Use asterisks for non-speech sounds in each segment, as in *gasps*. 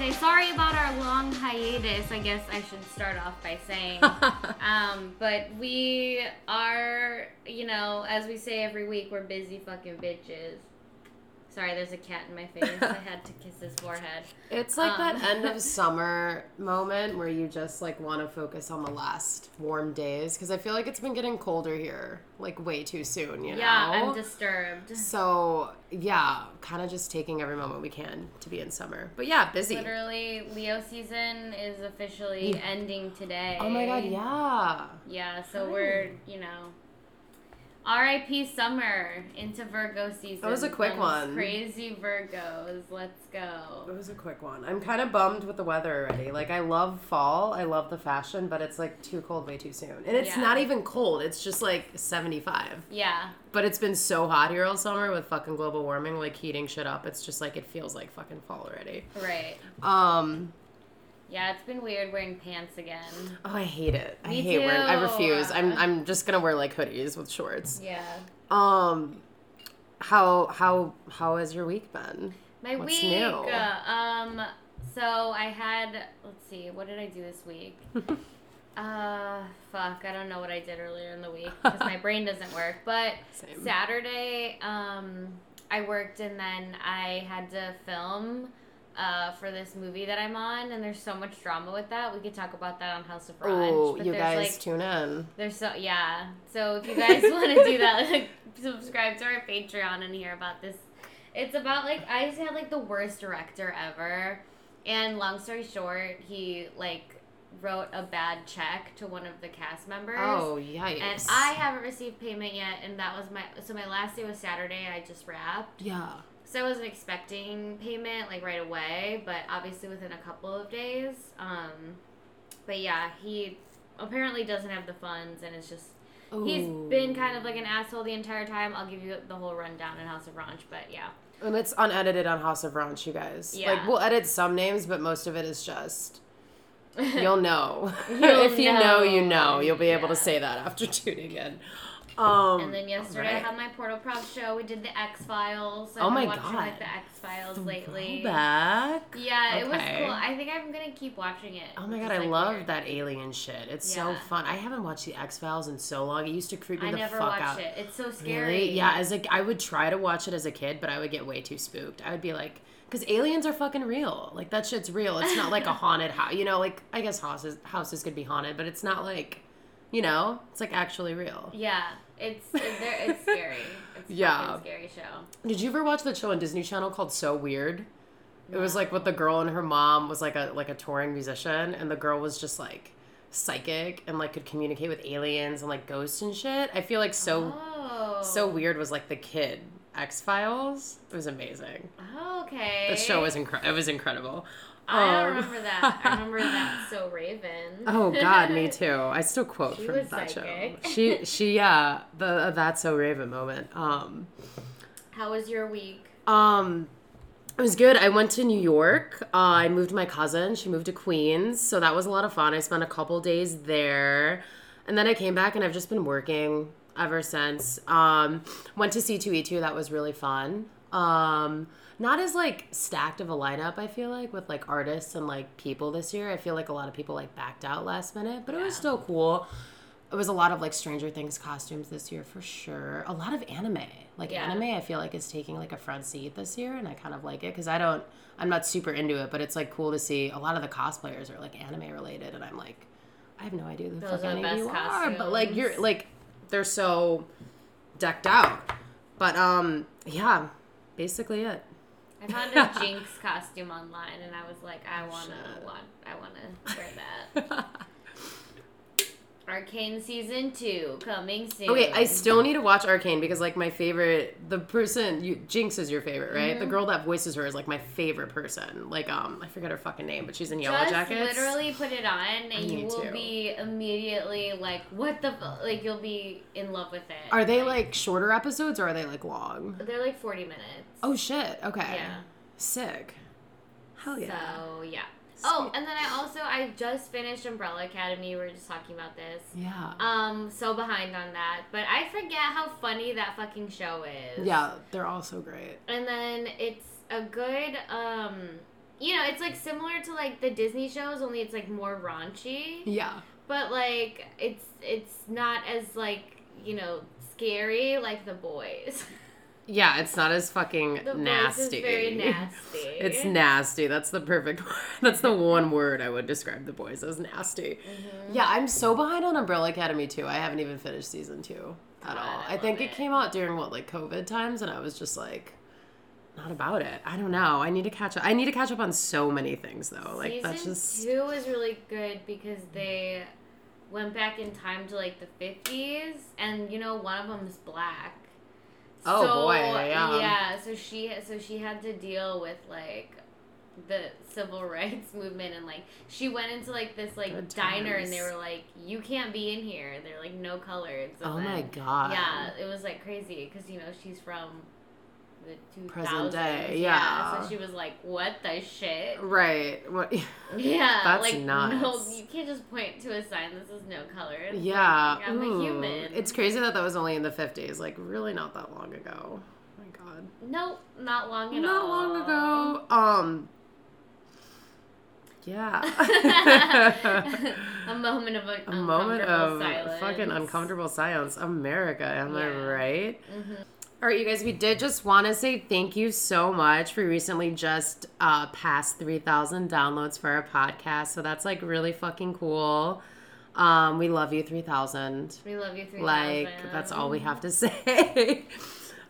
today. Sorry about our long hiatus. I guess I should start off by saying. *laughs* um, but we are, you know, as we say every week, we're busy fucking bitches. Sorry, there's a cat in my face. I had to kiss his forehead. *laughs* It's like Um. that end of *laughs* summer moment where you just like want to focus on the last warm days because I feel like it's been getting colder here like way too soon, you know. Yeah, I'm disturbed. so yeah, kind of just taking every moment we can to be in summer. But yeah, busy. Literally, Leo season is officially Yeah. ending today. Oh my god, yeah. Yeah, so Hi. we're, you know, RIP summer into Virgo season. That was a quick one. Crazy Virgos. Let's go. It was a quick one. I'm kind of bummed with the weather already. Like I love fall, I love the fashion, but it's like too cold way too soon. And it's Yeah. not even cold. It's just like 75. Yeah. But it's been so hot here all summer with fucking global warming, like heating shit up. It's just like it feels like fucking fall already. Right. Um, Yeah, it's been weird wearing pants again. oh, I hate it. I Me hate wearing. I refuse. I'm I'm just gonna wear like hoodies with shorts. Yeah. Um, how how how has your week been? My What's week. new? Um. So I had. Let's see. What did I do this week? *laughs* uh, fuck. I don't know what I did earlier in the week because my brain doesn't work. But *laughs* Same. Saturday, um, I worked and then I had to film. Uh, for this movie that I'm on, and there's so much drama with that. We could talk about that on House of Brunch. Oh, but you guys like, tune in. there's so yeah. So if you guys *laughs* want to do that, like, subscribe to our Patreon and hear about this. It's about like I just had like the worst director ever, and long story short, he like wrote a bad check to one of the cast members. Oh yikes! And I haven't received payment yet, and that was my so my last day was Saturday. I just wrapped, yeah. So I wasn't expecting payment like right away, but obviously within a couple of days. Um, but yeah, he apparently doesn't have the funds, and it's just he's been kind of like an asshole the entire time. I'll give you the whole rundown in House of Ranch, but yeah, And it's unedited on House of Ranch, you guys. Yeah. Like we'll edit some names, but most of it is just *laughs* you'll know. You'll *laughs* if you know, you know. know. You'll be able to say that after *laughs* tuning in. Um, and then yesterday I had my Portal Prop show. We did the X Files. Oh my been watching like God. the X Files lately. Throwback. Yeah, it was cool. I think I'm gonna keep watching it. Oh my god, is, I love weird. that alien shit. It's so fun. I haven't watched the X Files in so long. It used to creep me I the never fuck watched out. it. It's so scary. Really? Yeah, as a I would try to watch it as a kid, but I would get way too spooked. I would be like, because aliens are fucking real. Like that shit's real. It's not like a *laughs* haunted house. You know, like I guess houses houses could be haunted, but it's not like, you know, it's like actually real. Yeah, it's it's, it's *laughs* scary. It's Yeah. scary show. Did you ever watch the show on Disney Channel called So Weird? It was like with the girl and her mom was like a like a touring musician, and the girl was just like psychic and like could communicate with aliens and like ghosts and shit. I feel like so Oh. so weird was like the kid X Files. It was amazing. Oh, okay. The show was incredible. It was incredible. I don't remember that. I *laughs* remember that. So Raven. Oh God, me *laughs* too. I still quote She from was that psychic. show. She she *laughs* yeah the that's so Raven moment. Um How was your week? um it was good. I went to New York. Uh, I moved my cousin. She moved to Queens, so that was a lot of fun. I spent a couple days there, and then I came back and I've just been working ever since. Um, went to C2E2. That was really fun. Um, not as like stacked of a lineup. I feel like with like artists and like people this year. I feel like a lot of people like backed out last minute, but it was still cool. It was a lot of like Stranger Things costumes this year for sure. A lot of anime. Like Yeah. anime, I feel like is taking like a front seat this year, and I kind of like it because I don't. I'm not super into it, but it's like cool to see a lot of the cosplayers are like anime related, and I'm like, I have no idea who the fuck any of you best are, but like you're like they're so decked out. But um, yeah, basically it. I found a Jinx costume online, and I was like, I wanna *laughs* want, I wanna wear that. *laughs* Arcane season two coming soon. Okay, I still need to watch Arcane because like my favorite, the person you Jinx is your favorite, right? Mm-hmm. The girl that voices her is like my favorite person. Like um, I forget her fucking name, but she's in Yellow just Jackets. literally put it on, and you will to. be immediately like, "What the?" Fu-? Like you'll be in love with it. Are they like shorter episodes or are they like long? They're like forty minutes. Oh shit! Okay. Yeah. Sick. Hell yeah. So yeah. Oh, and then I also I just finished Umbrella Academy. We were just talking about this. Yeah. Um, so behind on that, but I forget how funny that fucking show is. Yeah, they're all so great. And then it's a good um you know, it's like similar to like the Disney shows, only it's like more raunchy. Yeah. But like it's it's not as like, you know, scary like the boys. *laughs* Yeah, it's not as fucking The nasty. very *laughs* nasty. It's nasty. That's the perfect. *laughs* That's the one word I would describe the boys as nasty. Mm-hmm. Yeah, I'm so behind on Umbrella Academy too. I haven't even finished season two at God, all. I I, think it it. came out during what, like COVID times, and I was just like, not about it. I don't know. I need to catch up. I need to catch up on so many things though. Like Season that's just two was really good because they went back in time to like the fifties, and you know one of them is black. Oh, boy, yeah. Yeah, so she so she had to deal with like the civil *laughs* rights movement and like she went into like this like Good diner and they were like you can't be in here they're like no colors and oh then- my god. yeah it was like crazy because you know she's from the 2000s Present day, yeah. so she was like what the shit Right. What? *laughs* yeah, That's like nuts. no, you can't just point to a sign. This is no color. It's like, Yeah. I'm a human. It's crazy that that was only in the 50s. Like really not that long ago. Oh my god. nope, not long at Not all. long ago. Um. Yeah. *laughs* *laughs* a moment of a moment of silence. fucking uncomfortable silence. America, am I Yeah. right? Mhm. All right, you guys, we did just want to say thank you so much. We recently just uh, passed 3,000 downloads for our podcast. So that's like really fucking cool. Um, we love you, 3,000. We love you, three Like, that's all we have to *laughs* say.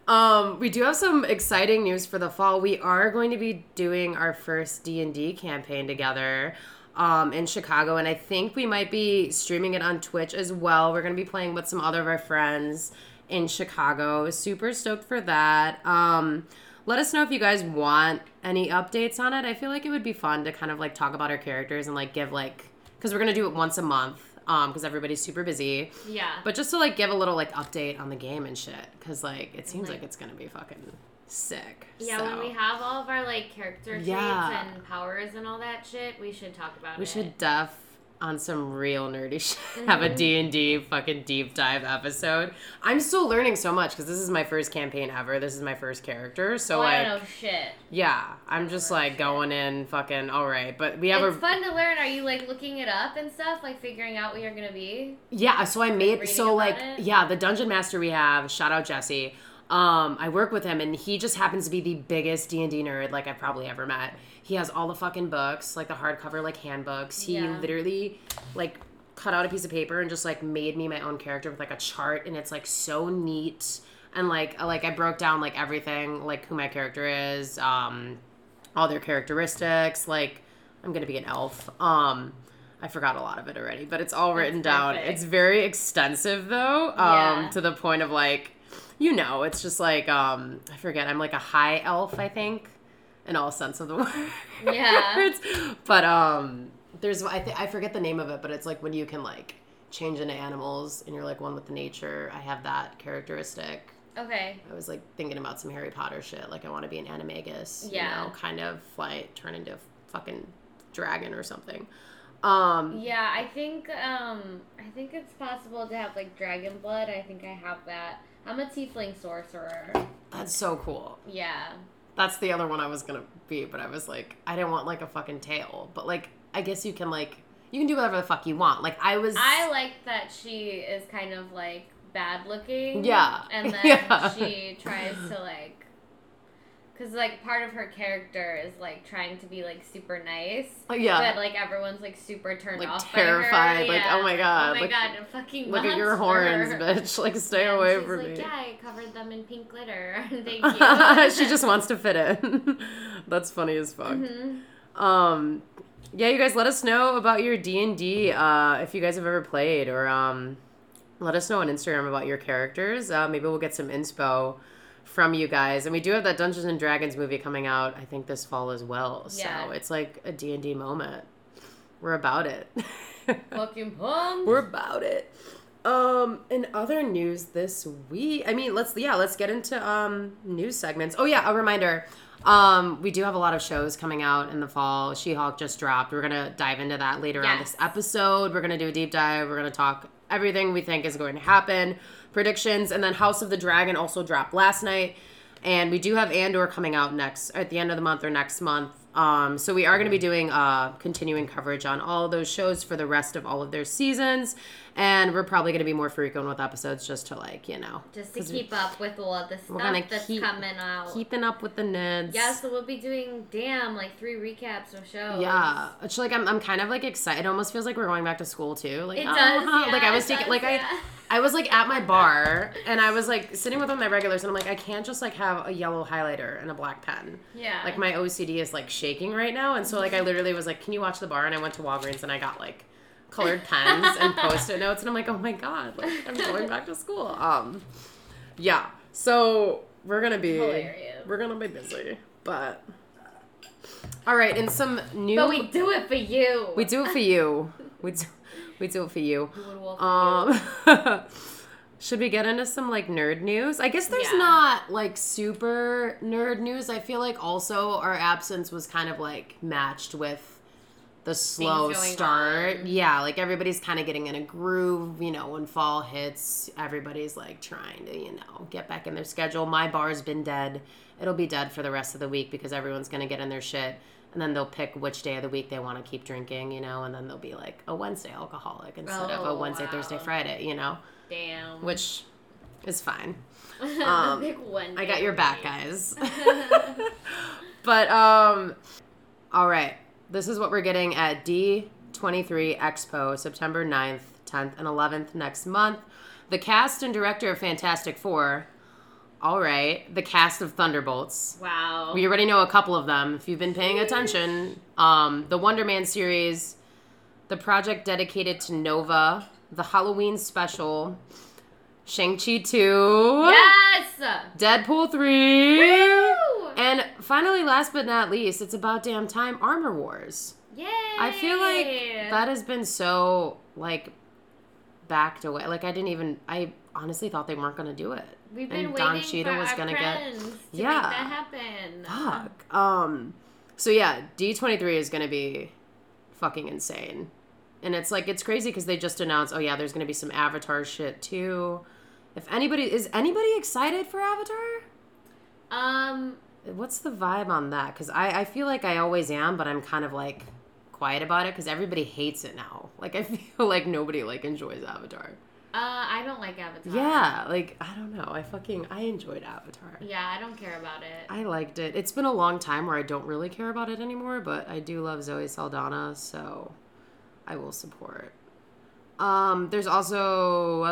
um, we do have some exciting news for the fall. We are going to be doing our first D&D campaign together um, in Chicago. And I think we might be streaming it on Twitch as well. We're going to be playing with some other of our friends in Chicago. Super stoked for that. Um, let us know if you guys want any updates on it. I feel like it would be fun to kind of like talk about our characters and like give like because we're gonna do it once a month um because everybody's super busy. Yeah. But just to like give a little like update on the game and shit, because like it seems Like- like, it's gonna be fucking sick. yeah, So, when we have all of our like character traits Yeah. and powers and all that shit, we should talk about we it. We should def on some real nerdy *laughs* shit have Mm-hmm. a D&D fucking deep dive episode. I'm still learning so much because this is my first campaign ever. This is my first character, so oh, I like don't know shit. yeah, I'm just like going in fucking all right. But we have It's a fun to learn. Are you like looking it up and stuff, like figuring out what you're gonna be? Yeah, so I made reading so like it? yeah, the dungeon master we have, shout out Jesse. Um, I work with him and he just happens to be the biggest D and D nerd like I've probably ever met. He has all the fucking books, like the hardcover like handbooks. He Yeah. literally like cut out a piece of paper and just like made me my own character with like a chart and it's like so neat and like like I broke down like everything like who my character is, um all their characteristics, like I'm gonna be an elf. Um I forgot a lot of it already, but it's all written down. It's very extensive though, um, Yeah. to the point of like, you know, it's just like um, I forget. I'm like a high elf, I think, in all sense of the *laughs* word. Yeah. *laughs* but um, there's I th- I forget the name of it, but it's like when you can like change into animals and you're like one with the nature. I have that characteristic. Okay. I was like thinking about some Harry Potter shit. Like I want to be an animagus, Yeah. you know, kind of like turn into a fucking dragon or something. Um, Yeah, I think um I think it's possible to have like dragon blood. I think I have that. I'm a tiefling sorcerer. that's so cool. Yeah. That's the other one I was gonna be, but I was like, I didn't want like a fucking tail. But like, I guess you can like, you can do whatever the fuck you want. Like I was, I like that she is kind of like bad looking. Yeah. And *laughs* then Yeah. she tries to like cuz like part of her character is like trying to be like super nice. yeah, But like everyone's like super turned Like, off terrified, by her. like, Yeah. oh my God, Oh my look- god, a fucking look at your horns, bitch. Like *laughs* stay And away from like, me. Yeah, I covered them in pink glitter. *laughs* Thank *laughs* you. she just wants to fit in. That's funny as fuck. Mhm. Um, yeah, you guys, let us know about your D and D. Uh, if you guys have ever played, or um, let us know on Instagram about your characters. Uh, maybe we'll get some inspo from you guys. And we do have that Dungeons and Dragons movie coming out. I think this fall as well. Yeah. So it's like a D and D moment. We're about it. *laughs* Fucking pumped. We're about it. Um, in other news this week, I mean, let's yeah, let's get into um news segments. Oh yeah, a reminder. Um, we do have a lot of shows coming out in the fall. She-Hulk just dropped. We're gonna dive into that later on this episode. We're gonna do a deep dive. We're gonna talk everything we think is going to happen, predictions, and then House of the Dragon also dropped last night. and we do have Andor coming out next at the end of the month or next month. Um, so we are going to be doing uh, continuing coverage on all of those shows for the rest of all of their seasons, and we're probably going to be more frequent with episodes just to like you know Just to we- keep up with all of the stuff that's keep- coming out. keeping up with the nids. yeah, so we'll be doing damn like three recaps of shows. Yeah, it's like I'm, I'm kind of like excited. It almost feels like we're going back to school too. Like It oh, does, yeah, like I was taking does, like yeah. I I was like at my bar and I was like sitting with of my regulars and I'm like I can't just like have a yellow highlighter and a black pen. Yeah. Like my OCD is like shaking right now and so like I literally was like, can you watch the bar? And I went to Walgreens and I got like colored pens and post-it notes and I'm like, oh my god, like I'm going back to school. Um, yeah. So we're gonna be Hilarious. we're gonna be busy, but. All right, and some new. But we do it for you. We do it for you. We do, we do it for you. Do it all for Um, *laughs* should we get into some like nerd news? I guess there's Yeah. not like super nerd news. I feel like also our absence was kind of like matched with the slow start. on. Yeah, like everybody's kind of getting in a groove. You know, when fall hits, everybody's like trying to you know get back in their schedule. My bar's been dead. It'll be dead for the rest of the week because everyone's gonna get in their shit. And then they'll pick which day of the week they want to keep drinking, you know, and then they'll be like a Wednesday alcoholic instead of a Oh, Wednesday, wow. Thursday, Friday, you know, Damn. which is fine. *laughs* um, I got your back, guys. *laughs* *laughs* but um all right. This is what we're getting at D23 Expo, September 9th, 10th, and 11th next month. The cast and director of Fantastic Four. All right. The cast of Thunderbolts. Wow. We already know a couple of them. If you've been paying attention, um, the Wonder Man series, the project dedicated to Nova, the Halloween special, Shang-Chi 2, yes. Deadpool 3, Woo! And finally, last but not least, it's about damn time Armor Wars. Yay! I feel like that has been so, like, backed away. Like, I didn't even, I honestly thought they weren't going to do it. We've been and waiting Don Cheadle for was our gonna get- to Yeah. make that happen. Fuck. Um. So yeah, D twenty three is gonna be fucking insane, and it's like it's crazy because they just announced, oh yeah, there's gonna be some Avatar shit too. If anybody is anybody excited for Avatar, Um, what's the vibe on that? Because I I feel like I always am, but I'm kind of like quiet about it because everybody hates it now. *laughs* Like I feel like nobody like enjoys Avatar. uh, I don't like Avatar. Yeah, like I don't know. I fucking I enjoyed Avatar. Yeah, I don't care about it. I liked it. It's been a long time where I don't really care about it anymore, but I do love Zoe Saldana, so I will support. Um, there's also uh,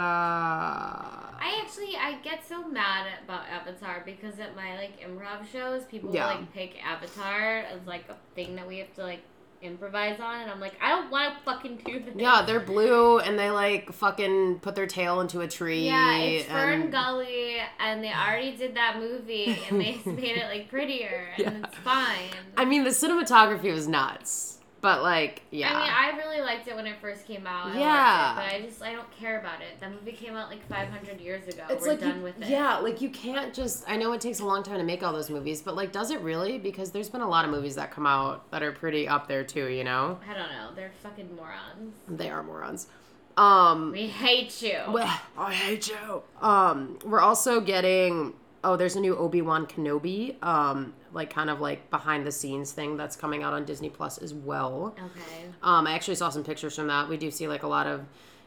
I actually I get so mad about Avatar because at my like improv shows, people Yeah. like pick Avatar as like a thing that we have to like improvise on, and I'm like, I don't want to fucking do this. yeah, they're blue and they like fucking put their tail into a tree. Yeah, it's Fern and- Gully, and they already did that movie, and they *laughs* made it like prettier, and *laughs* Yeah. it's fine. I mean, the cinematography was nuts, but like, yeah. I mean, I really liked it when it first came out. I Yeah. it, but I just I don't care about it. That movie came out like 500 years ago. it's We're like done you- with it. Yeah, like you can't just. I know it takes a long time to make all those movies, but like, does it really? Because there's been a lot of movies that come out that are pretty up there too. You know, I don't know. They're fucking morons. they are morons. Um, We hate you. well, I hate you. Um, we're also getting. Oh, there's a new Obi Wan Kenobi. Um, like kind of like behind the scenes thing that's coming out on Disney Plus as well. Okay. Um, I actually saw some pictures from that. We do see like a lot of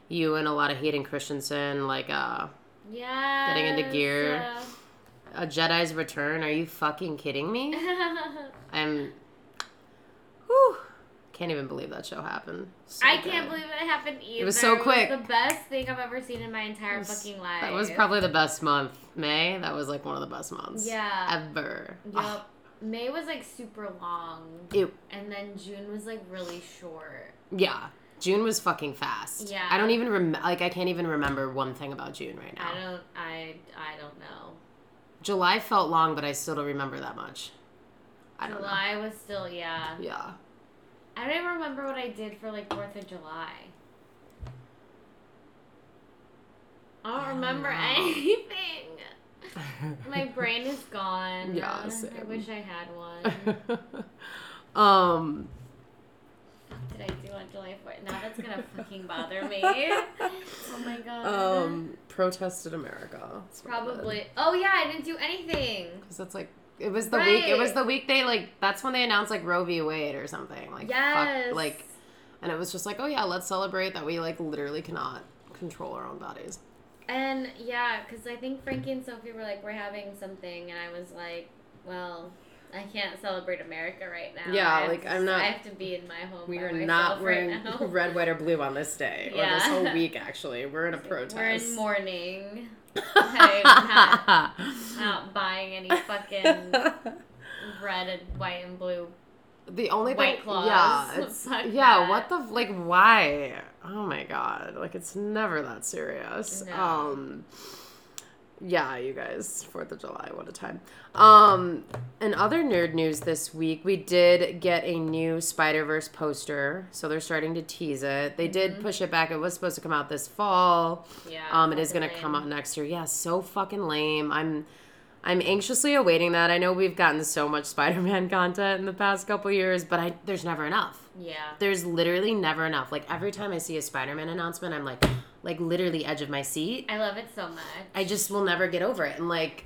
you and a lot of Hayden Christensen, like uh, Yeah. Getting into gear. a Jedi's Return. Are you fucking kidding me? *laughs* I'm. Can't even believe that show happened. So I good. can't believe it happened either. It was so It quick. the best thing I've ever seen in my entire was- fucking life. That was probably the best month. May. That was like one of the best months. Yeah. Ever. Yep. Ah, May was like super long, it, and then June was like really short. yeah. June was fucking fast. Yeah. I don't even rem- like. I can't even remember one thing about June right now. I don't. I. I don't know. July felt long, but I still don't remember that much. I don't know. July was still yeah. Yeah. I don't even remember what I did for like Fourth of July. I don't I don't remember know. *laughs* anything. *laughs* My brain is gone. Yeah, I wish I had one. *laughs* um fuck did I do on July 4th? Now that's gonna fucking bother me. Oh my god. Um, protested America. That's what. Probably. Oh yeah, I didn't do anything. Cause it's like it was the week. It was the week they like. That's when they announced like Roe v. Wade or something. Like Yes. fuck, like, and it was just like, oh yeah, let's celebrate that we like literally cannot control our own bodies. And yeah, because I think Frankie and Sophie were like, we're having something, and I was like, well, I can't celebrate America right now. Yeah, like, I'm not- I have to be in my home. We are not wearing right *laughs* red, white, or blue on this day or this whole *laughs* week. Actually, we're in a protest. We're in mourning. I'm not, *laughs* not buying any fucking red and white and blue. the only White thing, Claws. *laughs* yeah, yeah. that. What the like? Why? Oh my god! Like it's never that serious. No. Um, yeah, you guys, Fourth of July, what a time. Um, in other nerd news this week, we did get a new Spider Verse poster, so they're starting to tease it. They Mm-hmm. did push it back; it was supposed to come out this fall. Yeah. Um, it is gonna come out next year. Yeah, so fucking lame. I'm I'm anxiously awaiting that. I know we've gotten so much *laughs* Spider-Man content in the past couple years, but I there's never enough. Yeah. There's literally never enough. Like every time I see a Spider-Man announcement, I'm like like literally edge of my seat. I love it so much. I just will never get over it. And like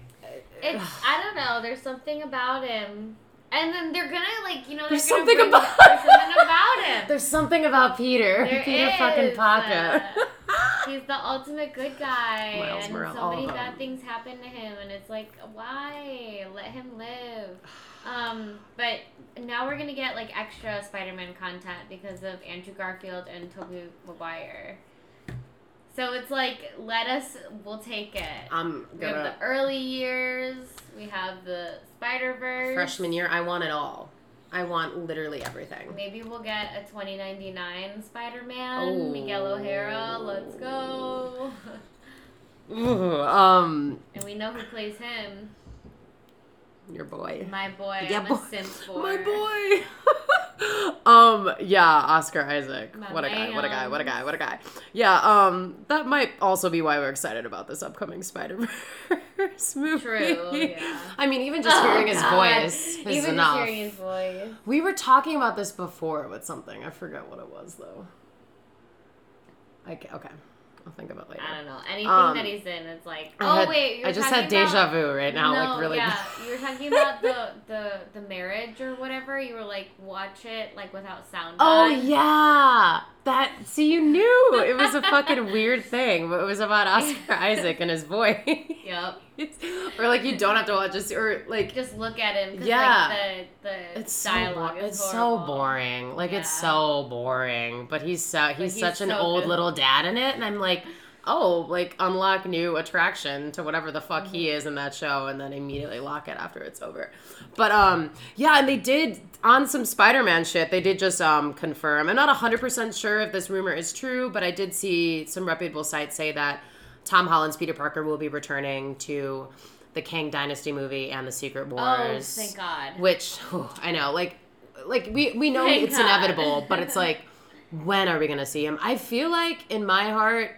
It's I don't know. There's something about him, and then they're gonna like you know. There's something about- There's something *laughs* about him. there's something about Peter. There *laughs* Peter fucking is, *laughs* Parker. He's the ultimate good guy, Miles and Morales, so many bad things happen to him, and it's like, why? Let him live. Um, but now we're gonna get like extra Spider-Man content because of Andrew Garfield and Tobey Maguire. So it's like, let us, we'll take it. I'm we have the early years. We have the Spider Verse. freshman year. I want it all. I want literally everything. Maybe we'll get a 2099 Spider Man. Oh. Miguel O'Hara. Let's go. *laughs* Ooh, um, And we know who plays him. your boy. My boy. Yeah, I'm boy. a simp for. My boy. *laughs* um, yeah, Oscar Isaac. My what a guy, what a guy, what a guy, what a guy. Yeah, um, that might also be why we're excited about this upcoming Spider-Verse *laughs* movie. True, yeah. I mean, even just hearing his Oh, *laughs* God. voice is Even enough. just hearing his voice. We were talking about this before with something. I forget what it was though. I okay. I'll think of it later. I don't know. Anything Um, that he's in, it's like, I oh, had- wait. You're I just had deja about- vu right now, no, like really. Yeah, you were talking about the, *laughs* the the marriage or whatever. You were like, watch it like without sound. Oh yeah, that. See, you knew it was a fucking weird thing, but it was about Oscar *laughs* Isaac and his voice. Yep. *laughs* or like you don't have to watch this, or like Just look at him. Yeah. Like, the the it's so dialogue bo- is it's so boring. Like it's so boring. But he's so he's, he's such an old good. little dad in it, and I'm like. Oh, like unlock new attraction to whatever the fuck he Mm-hmm. is in that show, and then immediately lock it after it's over. But um, yeah, and they did on some Spider-Man shit. They did just um confirm. I'm not hundred percent sure if this rumor is true, but I did see some reputable sites say that Tom Holland's Peter Parker will be returning to the Kang Dynasty movie and the Secret Wars. Oh, Wars. thank God. Which whew, I know, like, like we we know Thank it's God. inevitable, but it's *laughs* like, when are we gonna see him? I feel like in my heart,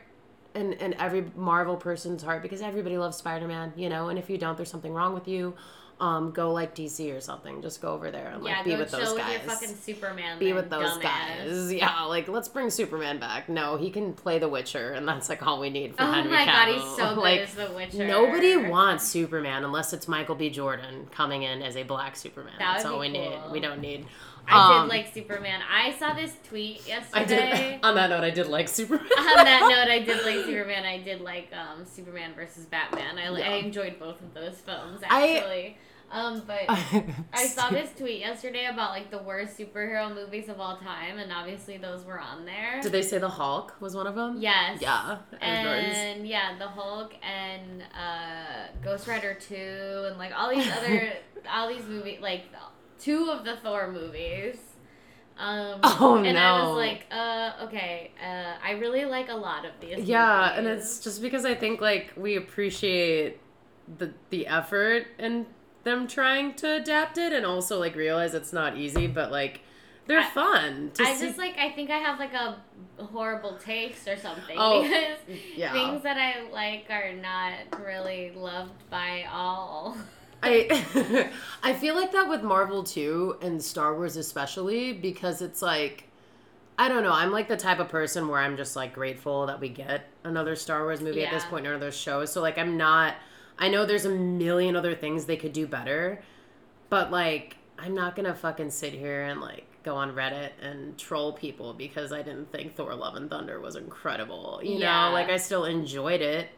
and and every Marvel person's heart, because everybody loves Spider Man, you know. And if you don't, there's something wrong with you. Um, go like DC or something. Just go over there and like yeah, be with those with guys. your fucking Superman. be with those guys. *laughs* Yeah, like let's bring Superman back. No, he can play The Witcher, and that's like all we need for Oh Henry my god, he's so *laughs* good like, as the Witcher. Nobody wants Superman unless it's Michael B. Jordan coming in as a black Superman. That That's all we need. We don't need. I Um, did like Superman. I saw this tweet *laughs* I yesterday. did. On that note, I did like Superman. On that note, I did like Superman. I did like um, Superman versus Batman. I, Yeah. I enjoyed both of those films I- actually. Um, but *laughs* I saw this tweet yesterday about like the worst superhero movies of all time, and obviously those were on there. Did they say the Hulk was one of them? Yes. Yeah. And yeah, the Hulk and uh, Ghost Rider two, and like all these other, *laughs* all these movies, like two of the Thor movies. Um, *laughs* Oh, and I was like, uh, okay, uh, I really like a lot of these. Yeah, and it's just because I think like we appreciate the the effort and them trying to adapt it, and also like realize it's not easy, but like they're I- fun. To I see. just like I think I have like a horrible taste or something Oh, *laughs* because yeah. things that I like are not really loved by all. *laughs* I *laughs* I feel like that with Marvel too and Star Wars especially because it's like I don't know. I'm like the type of person where I'm just like grateful that we get another Star Wars movie at this Yeah. point or another show. So like I'm not I know there's a million other things they could do better, but like I'm not gonna fucking sit here and like go on Reddit and troll people because I didn't think Thor Love and Thunder was incredible. You Yeah. know, like I still enjoyed it.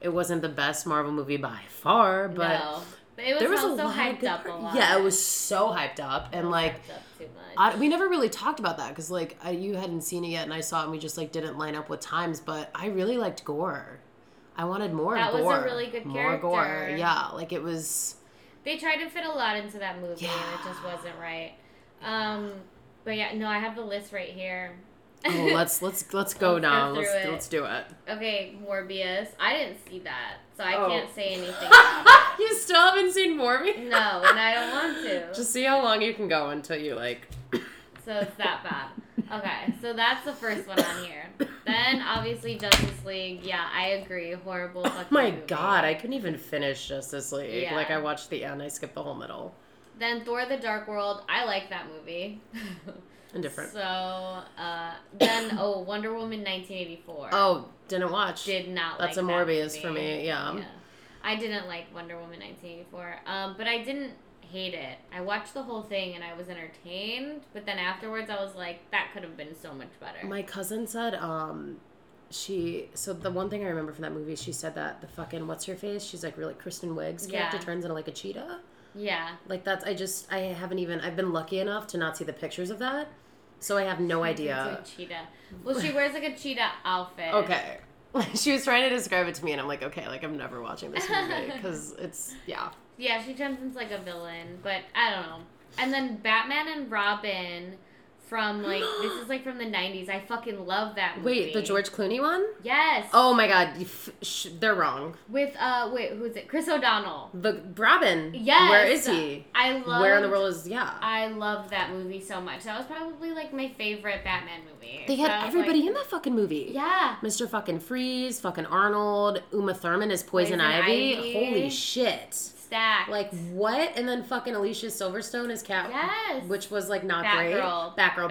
It wasn't the best Marvel movie by far, but no. Was there was a also lot of hyped good up a lot. Yeah, it was so hyped up and like hyped up too much. I, we never really talked about that because like I, you hadn't seen it yet and I saw it and we just like didn't line up with times. But I really liked Gorr. I wanted more That was a Gorr. really good more Gorr. Yeah, like it was. They tried to fit a lot into that movie, and it just wasn't right. Um, but yeah, no, I have the list right here. Oh, *laughs* let's let's let's go Let's now. through Let's it. let's do it. Okay, Morbius. I didn't see that, so I Oh. can't say anything *laughs* you still haven't seen Morbius? No, and I don't want to. *laughs* Just see how long you can go until you like. *coughs* So it's that bad. Okay, so that's the first one on here. Then obviously Justice League. Yeah, I agree. Horrible. Oh my movie. god, I couldn't even finish Justice League. Yeah. Like I watched the end, I skipped the whole middle. Then Thor: The Dark World. I like that movie. *laughs* Indifferent. So uh, then oh Wonder Woman 1984. Oh, didn't watch. did not That's like a that Morbius movie. for me, yeah. I didn't like Wonder Woman 1984. Um, but I didn't hate it. I watched the whole thing and I was entertained, but then afterwards I was like that could have been so much better. My cousin said, um, she. So the one thing I remember from that movie, she said that the fucking what's her face? She's like really Kristen Wiig's character Yeah. turns into like a cheetah. yeah. Like that's. I just. I haven't even. I've been lucky enough to not see the pictures of that, so I have no idea. A cheetah. Well, she wears like a cheetah outfit. Okay. *laughs* she was trying to describe it to me, and I'm like, okay, like I'm never watching this movie *laughs* because it's yeah. Yeah, she turns into like a villain, but I don't know. And then Batman and Robin from like *gasps* this is like from the 90s. I fucking love that movie. Wait, the George Clooney one? Yes. Oh my god, you f- sh- they're wrong. With uh wait, who's it? Chris O'Donnell. The Robin. Yes. Where is he? I love Where in the world is yeah? I loved that movie so much. That was probably like my favorite Batman movie. They had was everybody like, in that fucking movie. Yeah. Mr. fucking Freeze, fucking Arnold, Uma Thurman is Poison, Poison Ivy. Ivy. Holy shit. Stacked. Like what? And then fucking Alicia Silverstone is Cat Yes. which was like not Batgirl. great. Batgirl, Batgirl.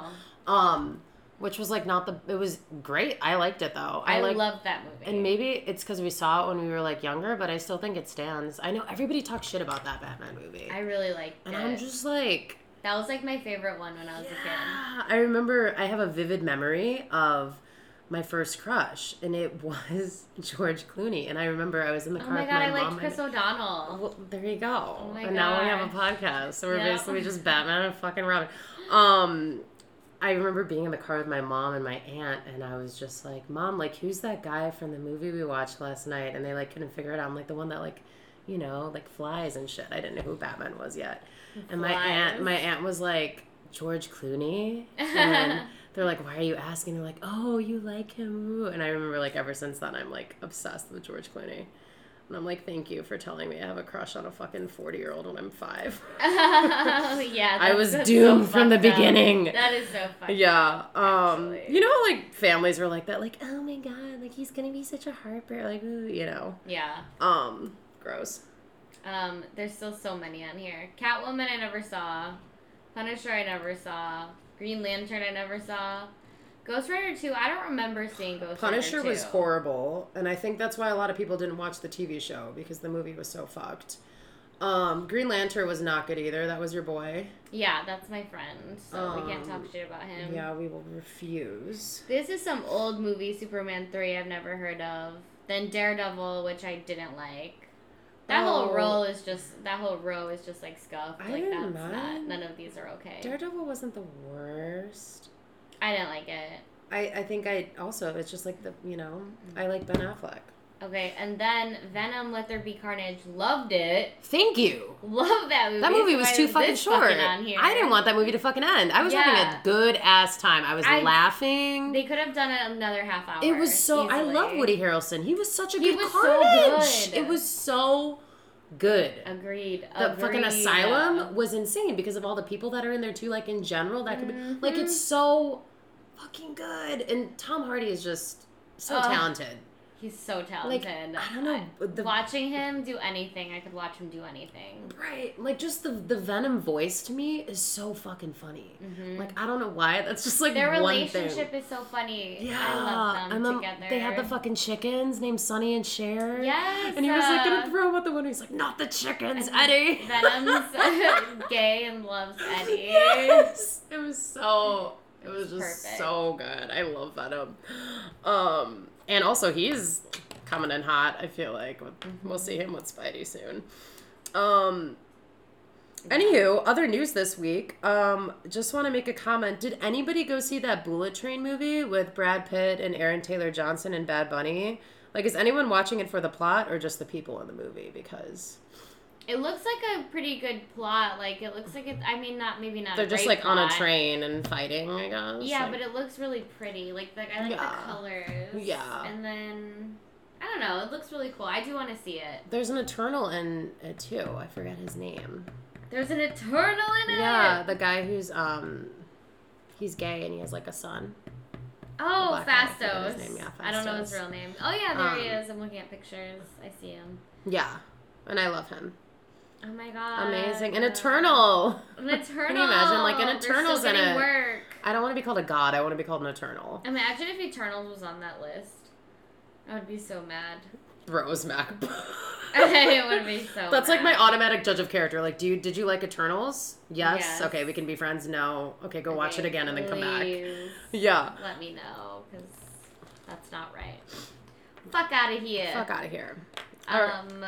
Batgirl. Um which was like not the it was great. I liked it though. I, I, like loved that movie. and maybe it's because we saw it when we were like younger, but I still think it stands. I know everybody talks shit about that Batman movie. I really liked and it. And I'm just like that was like my favorite one when I was a kid. Yeah, I remember I have a vivid memory of my first crush, and it *laughs* was George Clooney. And I remember I was in the Oh car my with god, my god, I liked. Chris and, O'Donnell. well, there you go. Oh my and now we have a podcast, so we're Yeah. basically just Batman and fucking Robin. Um, I remember being in the car with my mom and my aunt, and I was just like, "Mom, like, who's that guy from the movie we watched last night?" And they like couldn't figure it out. I'm like the one that like, you know, like flies and shit. I didn't know who Batman was yet. And my aunt, my aunt was like, George Clooney. *laughs* And they're like, why are you asking? They're like, oh, you like him. And I remember like ever since then, I'm like obsessed with George Clooney. And I'm like, thank you for telling me I have a crush on a fucking 40 year old when I'm five. *laughs* yeah, *laughs* I was doomed so from the up. beginning. That is so funny. Yeah. Um, Actually. you know, how, like families were like that, like, oh my god, like he's gonna be such a heartbreak, like, ooh, you know. Yeah. Um, gross. Um, there's still so many on here. Catwoman I never saw. Punisher I never saw. Green Lantern I never saw. Ghost Rider 2, I don't remember seeing Ghost Punisher Rider 2. was horrible, and I think that's why a lot of people didn't watch the TV show because the movie was so fucked. Um, Green Lantern was not good either. That was your boy. Yeah, that's my friend, so we can't talk Um, shit about him. Yeah, we will refuse. This is some old movie, Superman 3, I've never heard of. Then Daredevil, which I didn't like. That whole Oh. row is just that whole row is just like scuffed. I like didn't that's not mind. none of these are okay. Daredevil wasn't the worst. I didn't like it. I, I think I also it's just like the you know mm-hmm. I like Ben Affleck. Okay, and then Venom Let There Be Carnage, loved it. Thank you. Love that movie. That movie was too fucking short. fucking? I didn't want that movie to fucking end. I was having a good ass time. I was I- laughing. They could have done it another half hour. it was so. I love Woody Harrelson. He was such a He good was so good. It was so good. Agreed. the fucking agreed. asylum was insane because of all the people that are in there too like in general that could be like Mm-hmm. it's so fucking good and tom hardy is just so talented He's so talented. I don't know, the- Watching him do anything, I could watch him do anything. Right. Like just the the Venom voice to me is so fucking funny. Like I don't know why. That's just like Their relationship thing. is so funny. Yeah. I love them together. they had the fucking chickens named Sonny and Cher. Yes. And he was like uh, gonna throw him at the window. He's like, not the chickens, Eddie. Venom's *laughs* *laughs* gay and loves Eddie. yes. It was so it was just Perfect. so good. I love Venom. Um and also he's coming in hot, I feel like. We'll see him with Spidey soon. Um Anywho, other news this week. Um, just want to make a comment. Did anybody go see that Bullet Train movie with Brad Pitt and Aaron Taylor Johnson and Bad Bunny? Like, is anyone watching it for the plot or just the people in the movie? Because It looks like a pretty good plot. Like it looks like it. I mean, not maybe not. they're just like on a train and fighting. I guess. Yeah, Like- but it looks really pretty. Like like I like Yeah. the colors. Yeah. And then I don't know. It looks really cool. I do want to see it. There's an Eternal in it too. I forget his name. There's an Eternal in it. Yeah, the guy who's um, he's gay and he has like a son. Oh, black guy, I Phastos. his name, yeah, I don't know his real name. Oh yeah, there he Um, is. I'm looking at pictures. I see him. Yeah, and I love him. Oh my god. Amazing. An Eternal. An Eternal. *laughs* Can you imagine, like, an Eternal's in it. work. I don't want to be called a god. I want to be called an Eternal. Imagine if Eternals was on that list. I would be so mad. Rose Mac. *laughs* *laughs* I would be so. That's like my automatic judge of character. Like, do you did you like Eternals? Yes. Yes. Okay, we can be friends. No. Okay, go watch it again and then come back. Yeah. Let me know, because that's not right. Fuck out of here. Fuck out of here. Um.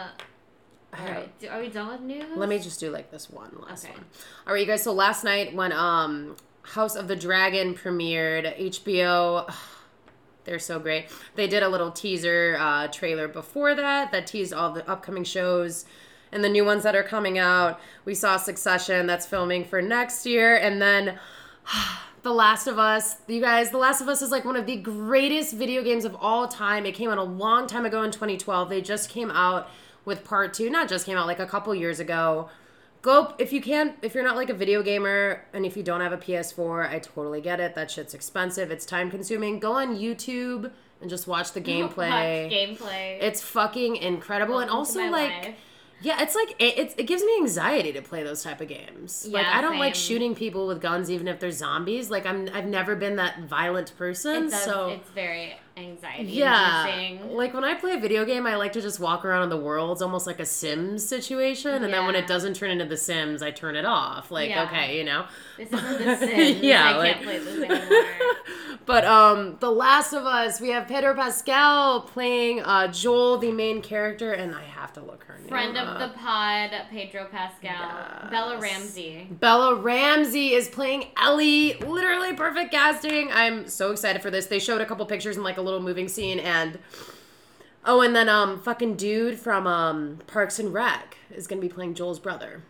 All right. Do, are we done with news? Let me just do like this one last Okay. one. All right, you guys. So last night when um House of the Dragon premiered, HBO, they're so great. They did a little teaser uh, trailer before that that teased all the upcoming shows and the new ones that are coming out. We saw Succession that's filming for next year, and then. *sighs* The Last of Us, you guys, The Last of Us is like one of the greatest video games of all time. It came out a long time ago in 2012. They just came out with part two, not just came out, like a couple years ago. Go if you can't if you're not like a video gamer and if you don't have a PS4, I totally get it. That shit's expensive, it's time consuming. Go on YouTube and just watch the *laughs* gameplay. Gameplay. It's fucking incredible, and Welcome to also like life. yeah, it's like it, it, it gives me anxiety to play those type of games. like I don't like shooting people with guns, even if they're zombies. Like I'm I've never been that violent person, does, so it's very anxiety yeah. Like when I play a video game, I like to just walk around in the worlds, almost like a Sims situation. And then when it doesn't turn into The Sims, I turn it off. Like Yeah. okay, you know. This isn't The *laughs* Sims. yeah, I like, can't play this *laughs* anymore. but um, The Last of Us, we have Pedro Pascal playing uh, Joel, the main character, and I have to look her name Friend of up. the pod, Pedro Pascal, Bella Ramsey. Bella Ramsey is playing Ellie. Literally perfect casting. I'm so excited for this. They showed a couple pictures in like a little moving scene and Oh, and then um fucking dude from um Parks and Rec is to be playing Joel's brother.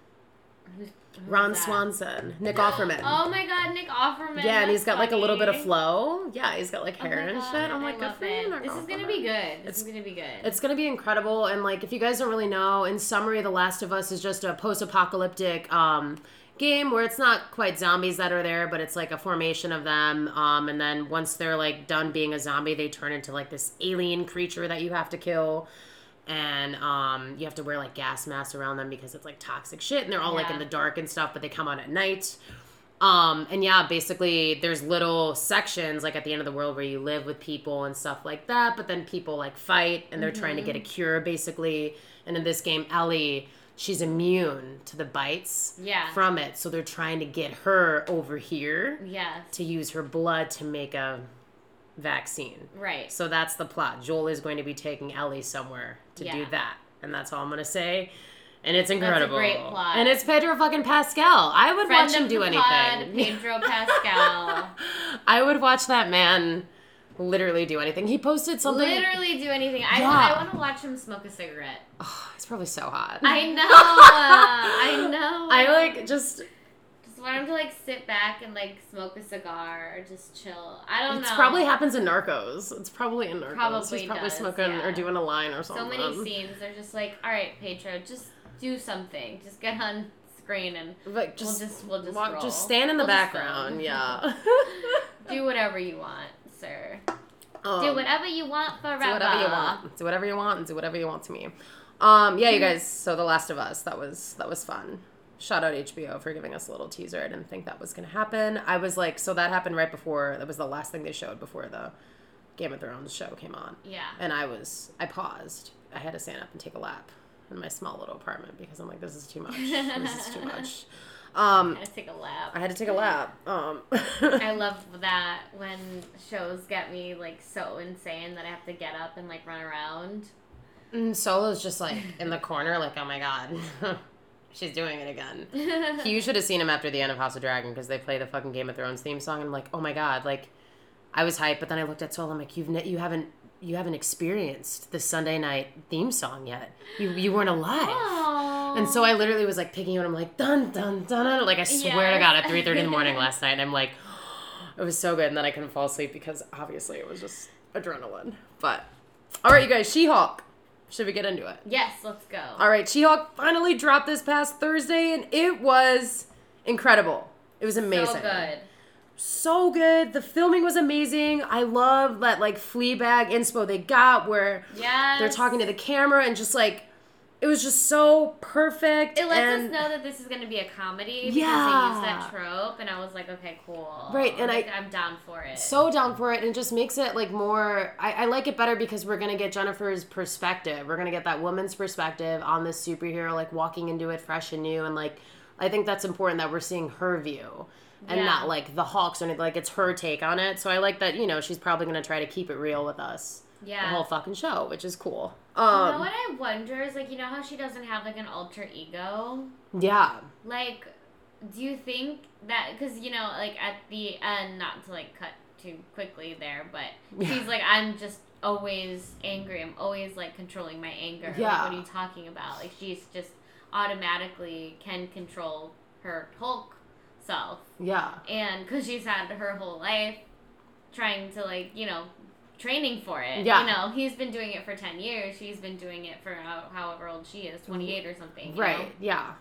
Ron that? Swanson, Nick Offerman. Oh my god, Nick Offerman. yeah, and he's got like a little bit of flow. Yeah, he's got like Oh hair and shit. I'm like, good for you, This is gonna be good. This It's- is gonna be good. It's gonna be incredible, and like if you guys don't really know, in summary, The Last of Us is just a post-apocalyptic um, game where it's not quite zombies that are there, but it's like a formation of them. Um, and then once they're like done being a zombie, they turn into like this alien creature that you have to kill, and um, you have to wear like gas masks around them because it's like toxic shit, and they're all like in the dark and stuff, but they come out at night. Um, and yeah, basically there's little sections like at the end of the world where you live with people and stuff like that, but then people like fight and they're trying to get a cure basically. And in this game, Ellie, she's immune to the bites Yeah. from it. So they're trying to get her over here yes. to use her blood to make a vaccine. Right. So that's the plot. Joel is going to be taking Ellie somewhere to do that. And that's all I'm going to say. And it's a incredible. great plot. And it's Pedro fucking Pascal. I would Friend watch him do anything. pod, Pedro Pascal. *laughs* I would watch that man literally do anything. He posted something. Literally do anything. I, Yeah. I want to watch him smoke a cigarette. Oh, it's probably so hot. I *laughs* know. Uh, I know. I like just. Just want him to like sit back and like smoke a cigar or just chill. I don't It know. It probably happens in Narcos. It's probably in Narcos. Probably He's probably does, smoking yeah. or doing a line or something. so many scenes. They're just like, all right, Pedro, just do something. Just get on screen and Like just, we'll just we'll just walk, just stand in the We'll background. yeah. *laughs* *laughs* do whatever you want, sir. Um, Do whatever you want forever. do whatever you want. Do whatever you want and do whatever you want to me. Um, yeah, you guys. So The Last of Us. That was that was fun. Shout out HBO for giving us a little teaser. I didn't think that was gonna happen. I was like, so that happened right before. That was the last thing they showed before the Game of Thrones show came on. Yeah. And I was, I paused. I had to stand up and take a lap in my small little apartment because I'm like, this is too much. this is too *laughs* much. Um, I had to take a lap. I had to take a *laughs* lap. Um, I *laughs* love that when shows get me like so insane that I have to get up and like run around. and Solo's just like in the *laughs* corner, like, oh my god, she's doing it again. you should have seen him after the end of House of Dragon because they play the fucking Game of Thrones theme song, and I'm like, oh my god, like, I was hyped, but then I looked at Solo, I'm like, you've ne- you haven't you haven't experienced the Sunday night theme song yet. You you weren't alive. Oh. And so I literally was like picking it. I'm like dun dun dun dun. Like I swear to Yes. God, at three thirty in the morning *laughs* last night, and I'm like, *gasps* it was so good. And then I couldn't fall asleep because obviously it was just adrenaline. But all right, you guys, She-Hulk. Should we get into it? Yes, let's go. All right, She-Hulk finally dropped this past Thursday, and it was incredible. It was amazing. So good. So good. The filming was amazing. I love that like Fleabag inspo they got where Yes. they're talking to the camera and just like it was just so perfect. It lets and, us know that this is going to be a comedy because Yeah. they use that trope, and I was like, okay, cool. Right, and Like, I- I'm down for it. so down for it and it just makes it like more I, I like it better because we're gonna get jennifer's perspective we're gonna get that woman's perspective on this superhero like walking into it fresh and new and like i think that's important that we're seeing her view and Yeah. not like the Hulks or anything like it's her take on it so i like that you know she's probably gonna try to keep it real with us yeah. the whole fucking show which is cool you know um what I wonder is like, you know how she doesn't have like an alter ego? yeah Like, do you think that because you know, like at the end, not to like cut too quickly there, but she's like, I'm just always angry. I'm always like controlling my anger. Like, Yeah. what are you talking about? Like, she's just automatically can control her Hulk self, yeah and because she's had her whole life trying to like you know training for it Yeah. you know he's been doing it for 10 years she's been doing it for how, however old she is 28 or something right know? yeah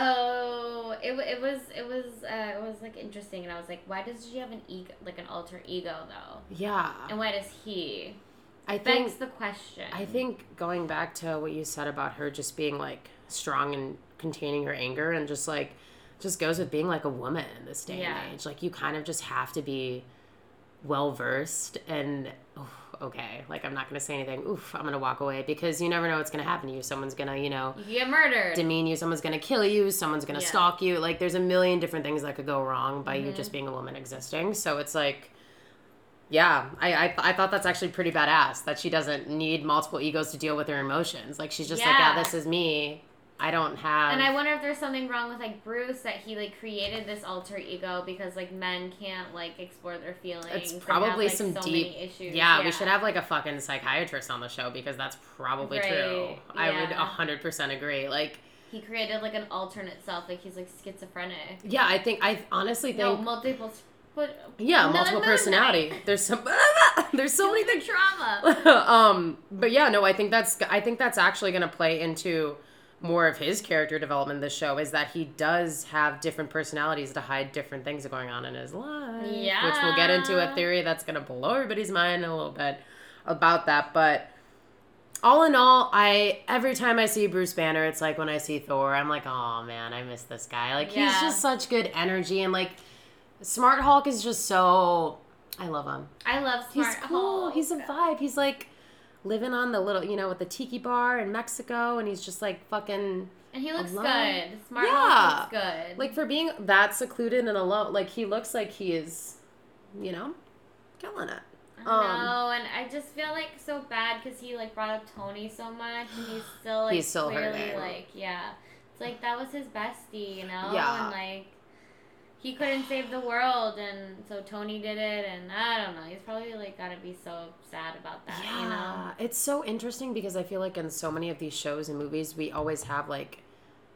So it, it was it was uh, it was like interesting, and I was like, why does she have an ego like an alter ego though, yeah and why does he? i think Begs the question. I think going back to what you said about her just being like strong and containing her anger and just like just goes with being like a woman in this day Yeah. and age. Like you kind of just have to be well versed and oof, okay, like I'm not gonna say anything. Oof, I'm gonna walk away because you never know what's gonna happen to you. Someone's gonna, you know, you get murdered. demean you. Someone's gonna kill you. Someone's gonna Yeah. stalk you. Like there's a million different things that could go wrong by Mm-hmm. you just being a woman existing. So it's like, yeah, I, I I thought that's actually pretty badass that she doesn't need multiple egos to deal with her emotions. Like she's just like, yeah, Yeah. this is me. I don't have. and I wonder if there's something wrong with like Bruce that he like created this alter ego because like men can't like explore their feelings. it's and have, probably like, some so deep many issues. Yeah, we should have like a fucking psychiatrist on the show because that's probably true. Right, I would yeah. hundred percent agree. Like, He created like an alternate self, like he's like schizophrenic. yeah, I think I honestly think No, multiple. But yeah, multiple personality. *laughs* There's some *laughs* there's so many things trauma. *laughs* um but yeah no i think that's i think that's actually going to play into more of his character development in the show is that he does have different personalities to hide different things going on in his life which we'll get into a theory that's going to blow everybody's mind a little bit about that but all in all i every time i see bruce banner it's like when i see thor i'm like oh man i miss this guy like he's just such good energy and like smart hulk is just so i love him I love He's smart cool. Hulk. He's a vibe. He's like living on the little, you know, with the tiki bar in Mexico, and he's just like fucking and he looks alone. good. Smart Yeah. Looks good. like for being that secluded and alone. Like he looks like he is, you know, killing it. Um, know, and I just feel like so bad because he like brought up Tony so much, and he's still like He's still clearly hurting. like yeah, it's like that was his bestie, you know, Yeah. and like he couldn't save the world, and so Tony did it, and I don't know, he's probably like gotta be so sad about that, Yeah, you know. it's so interesting because I feel like in so many of these shows and movies, we always have like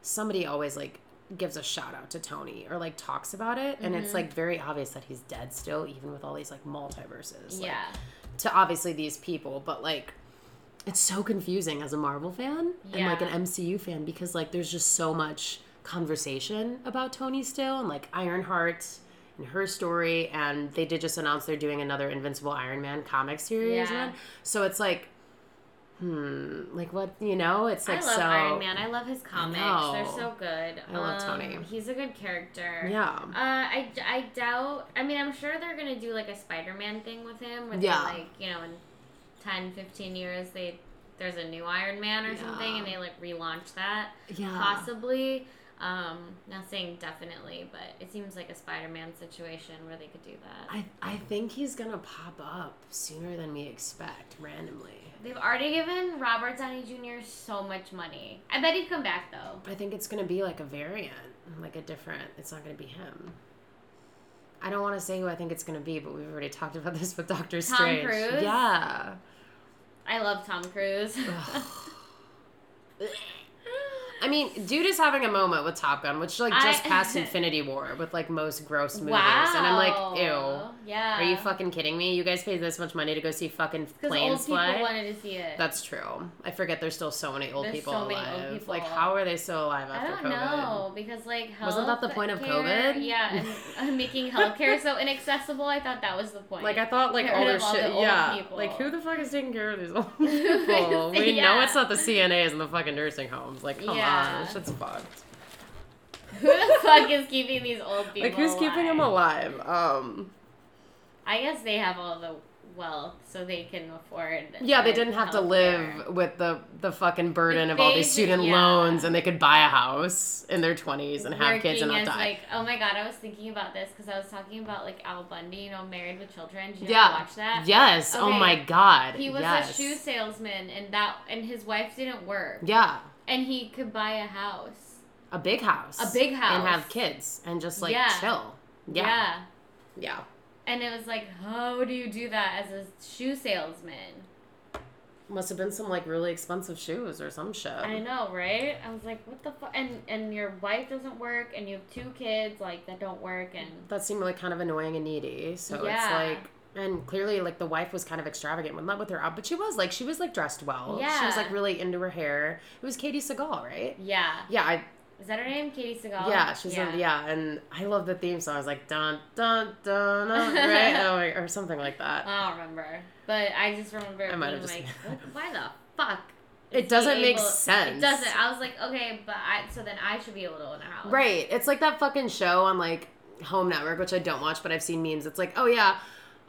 somebody always like gives a shout out to Tony or like talks about it, and Mm-hmm. it's like very obvious that he's dead still, even with all these like multiverses. like, Yeah, to obviously these people, but like it's so confusing as a Marvel fan and like an MCU fan because like there's just so much conversation about Tony still and like Ironheart and her story. And they did just announce they're doing another Invincible Iron Man comic series. Yeah. So it's like, hmm, like what you know? It's like I love so. Iron Man. I love his comics. They're so good. I love Um, Tony. He's a good character. Yeah. Uh, I, I doubt. I mean, I'm sure they're gonna do like a Spider-Man thing with him, where Yeah. they like you know in 10, 15 years they there's a new Iron Man or something, and they like relaunch that Yeah. possibly. Um, not saying definitely, but it seems like a Spider-Man situation where they could do that. I, I think he's gonna pop up sooner than we expect randomly. They've already given Robert Downey Jr. so much money. I bet he'd come back though. I think it's gonna be like a variant, like a different. It's not gonna be him. I don't want to say who I think it's gonna be, but we've already talked about this with Doctor Tom Strange. Cruise? Yeah. I love Tom Cruise. *laughs* *laughs* I mean, dude is having a moment with Top Gun, which like just I- passed *laughs* Infinity War with like most gross movies, wow. and I'm like, ew. Yeah. Are you fucking kidding me? You guys paid this much money to go see fucking planes old people fly? wanted to see it. That's true. I forget there's still so many old There's people so many old people. Like, how are they still alive after COVID? I don't COVID? know because like health Wasn't that the point of COVID? Yeah, and *laughs* *laughs* making healthcare so inaccessible. I thought that was the point. Like I thought, like all their shit. the old yeah, people. like who the fuck is taking care of these old people? we know it's not the CNAs and the fucking nursing homes. Like, come Yeah. on, shit's fucked. *laughs* who the fuck is keeping these old people? Like, who's keeping them alive? alive? Um, I guess they have all the wealth, so they can afford. yeah, they didn't have to live with the the fucking burden of all these student yeah. loans, and they could buy a house in their twenties and have kids and not Working die. Like, oh my god, I was thinking about this because I was talking about like Al Bundy, you know, Married with Children. Did you yeah, watch that? yes. Oh my god. He was yes. a shoe salesman, and that and his wife didn't work, Yeah, and he could buy a house. a big house. A big house, and have kids and just like Yeah. chill. Yeah. Yeah, yeah. And it was like, how do you do that as a shoe salesman? Must have been some like really expensive shoes or some shit. I know, right? I was like, what the fuck? And and your wife doesn't work, and you have two kids like that don't work, and That seemed like kind of annoying and needy. So Yeah. it's like, and clearly like the wife was kind of extravagant when not with her out, but she was like she was like dressed well. Yeah, she was like really into her hair. It was Katey Sagal, right? yeah. Yeah, I Is that her name, Katey Sagal? yeah she's in yeah, and I love the theme song. I was like dun dun dun, dun right *laughs* oh, my- or something like that. I don't remember, but I just remember I might have just- like, *laughs* why the fuck? It doesn't make able- sense. It doesn't. I was like, okay, but I so then I should be able to own a house, Right. It's like that fucking show on like Home Network, which I don't watch, but I've seen memes. It's like, oh yeah,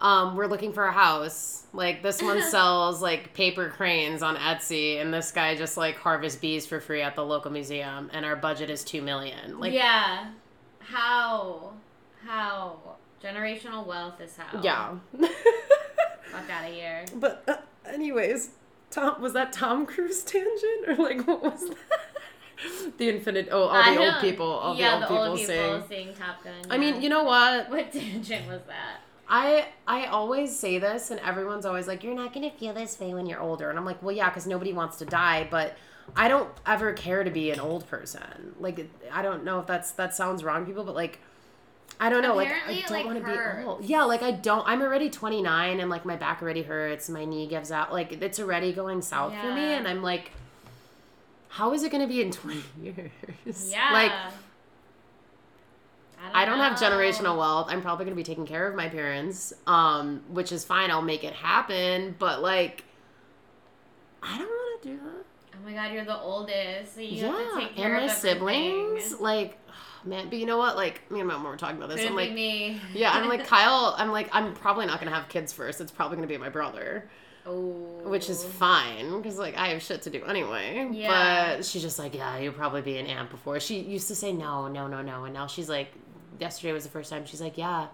um, we're looking for a house. Like this one *laughs* sells like paper cranes on Etsy, and this guy just like harvests bees for free at the local museum, and our budget is two million. Like, yeah. How? How? Generational wealth is how. yeah. *laughs* Fuck out of here. but uh, anyways, Tom was that Tom Cruise tangent or like what was that? the infinite. Oh, all I the old people. All yeah, the old people old people saying. Top Gun. I mean, you know what? what tangent was that? I I always say this, and everyone's always like, "You're not gonna feel this way when you're older," and I'm like, "Well, yeah, because nobody wants to die, but I don't ever care to be an old person. Like, I don't know if that's that sounds wrong, people, but like, I don't know, Apparently like, I don't like, want to be old. Yeah, like I don't. I'm already 29, and like my back already hurts, my knee gives out, like it's already going south for me, and I'm like, how is it gonna be in 20 *laughs* years? Yeah. like. I don't have generational wealth. I'm probably gonna be taking care of my parents, um, which is fine. I'll make it happen. But like, I don't want to do that. Oh my god, you're the oldest, so you have to yeah, take care and my of siblings, like, *sighs* man. But you know what? Like, me and my mom were talking about this. Could I'm like, me. yeah, I'm like *laughs* Kyle. I'm like, I'm probably not gonna have kids first. It's probably gonna be my brother, oh. which is fine because like I have shit to do anyway. Yeah. But she's just like, yeah, you'll probably be an aunt before. She used to say no, no, no, no, and now she's like, yesterday was the first time she's like, yeah,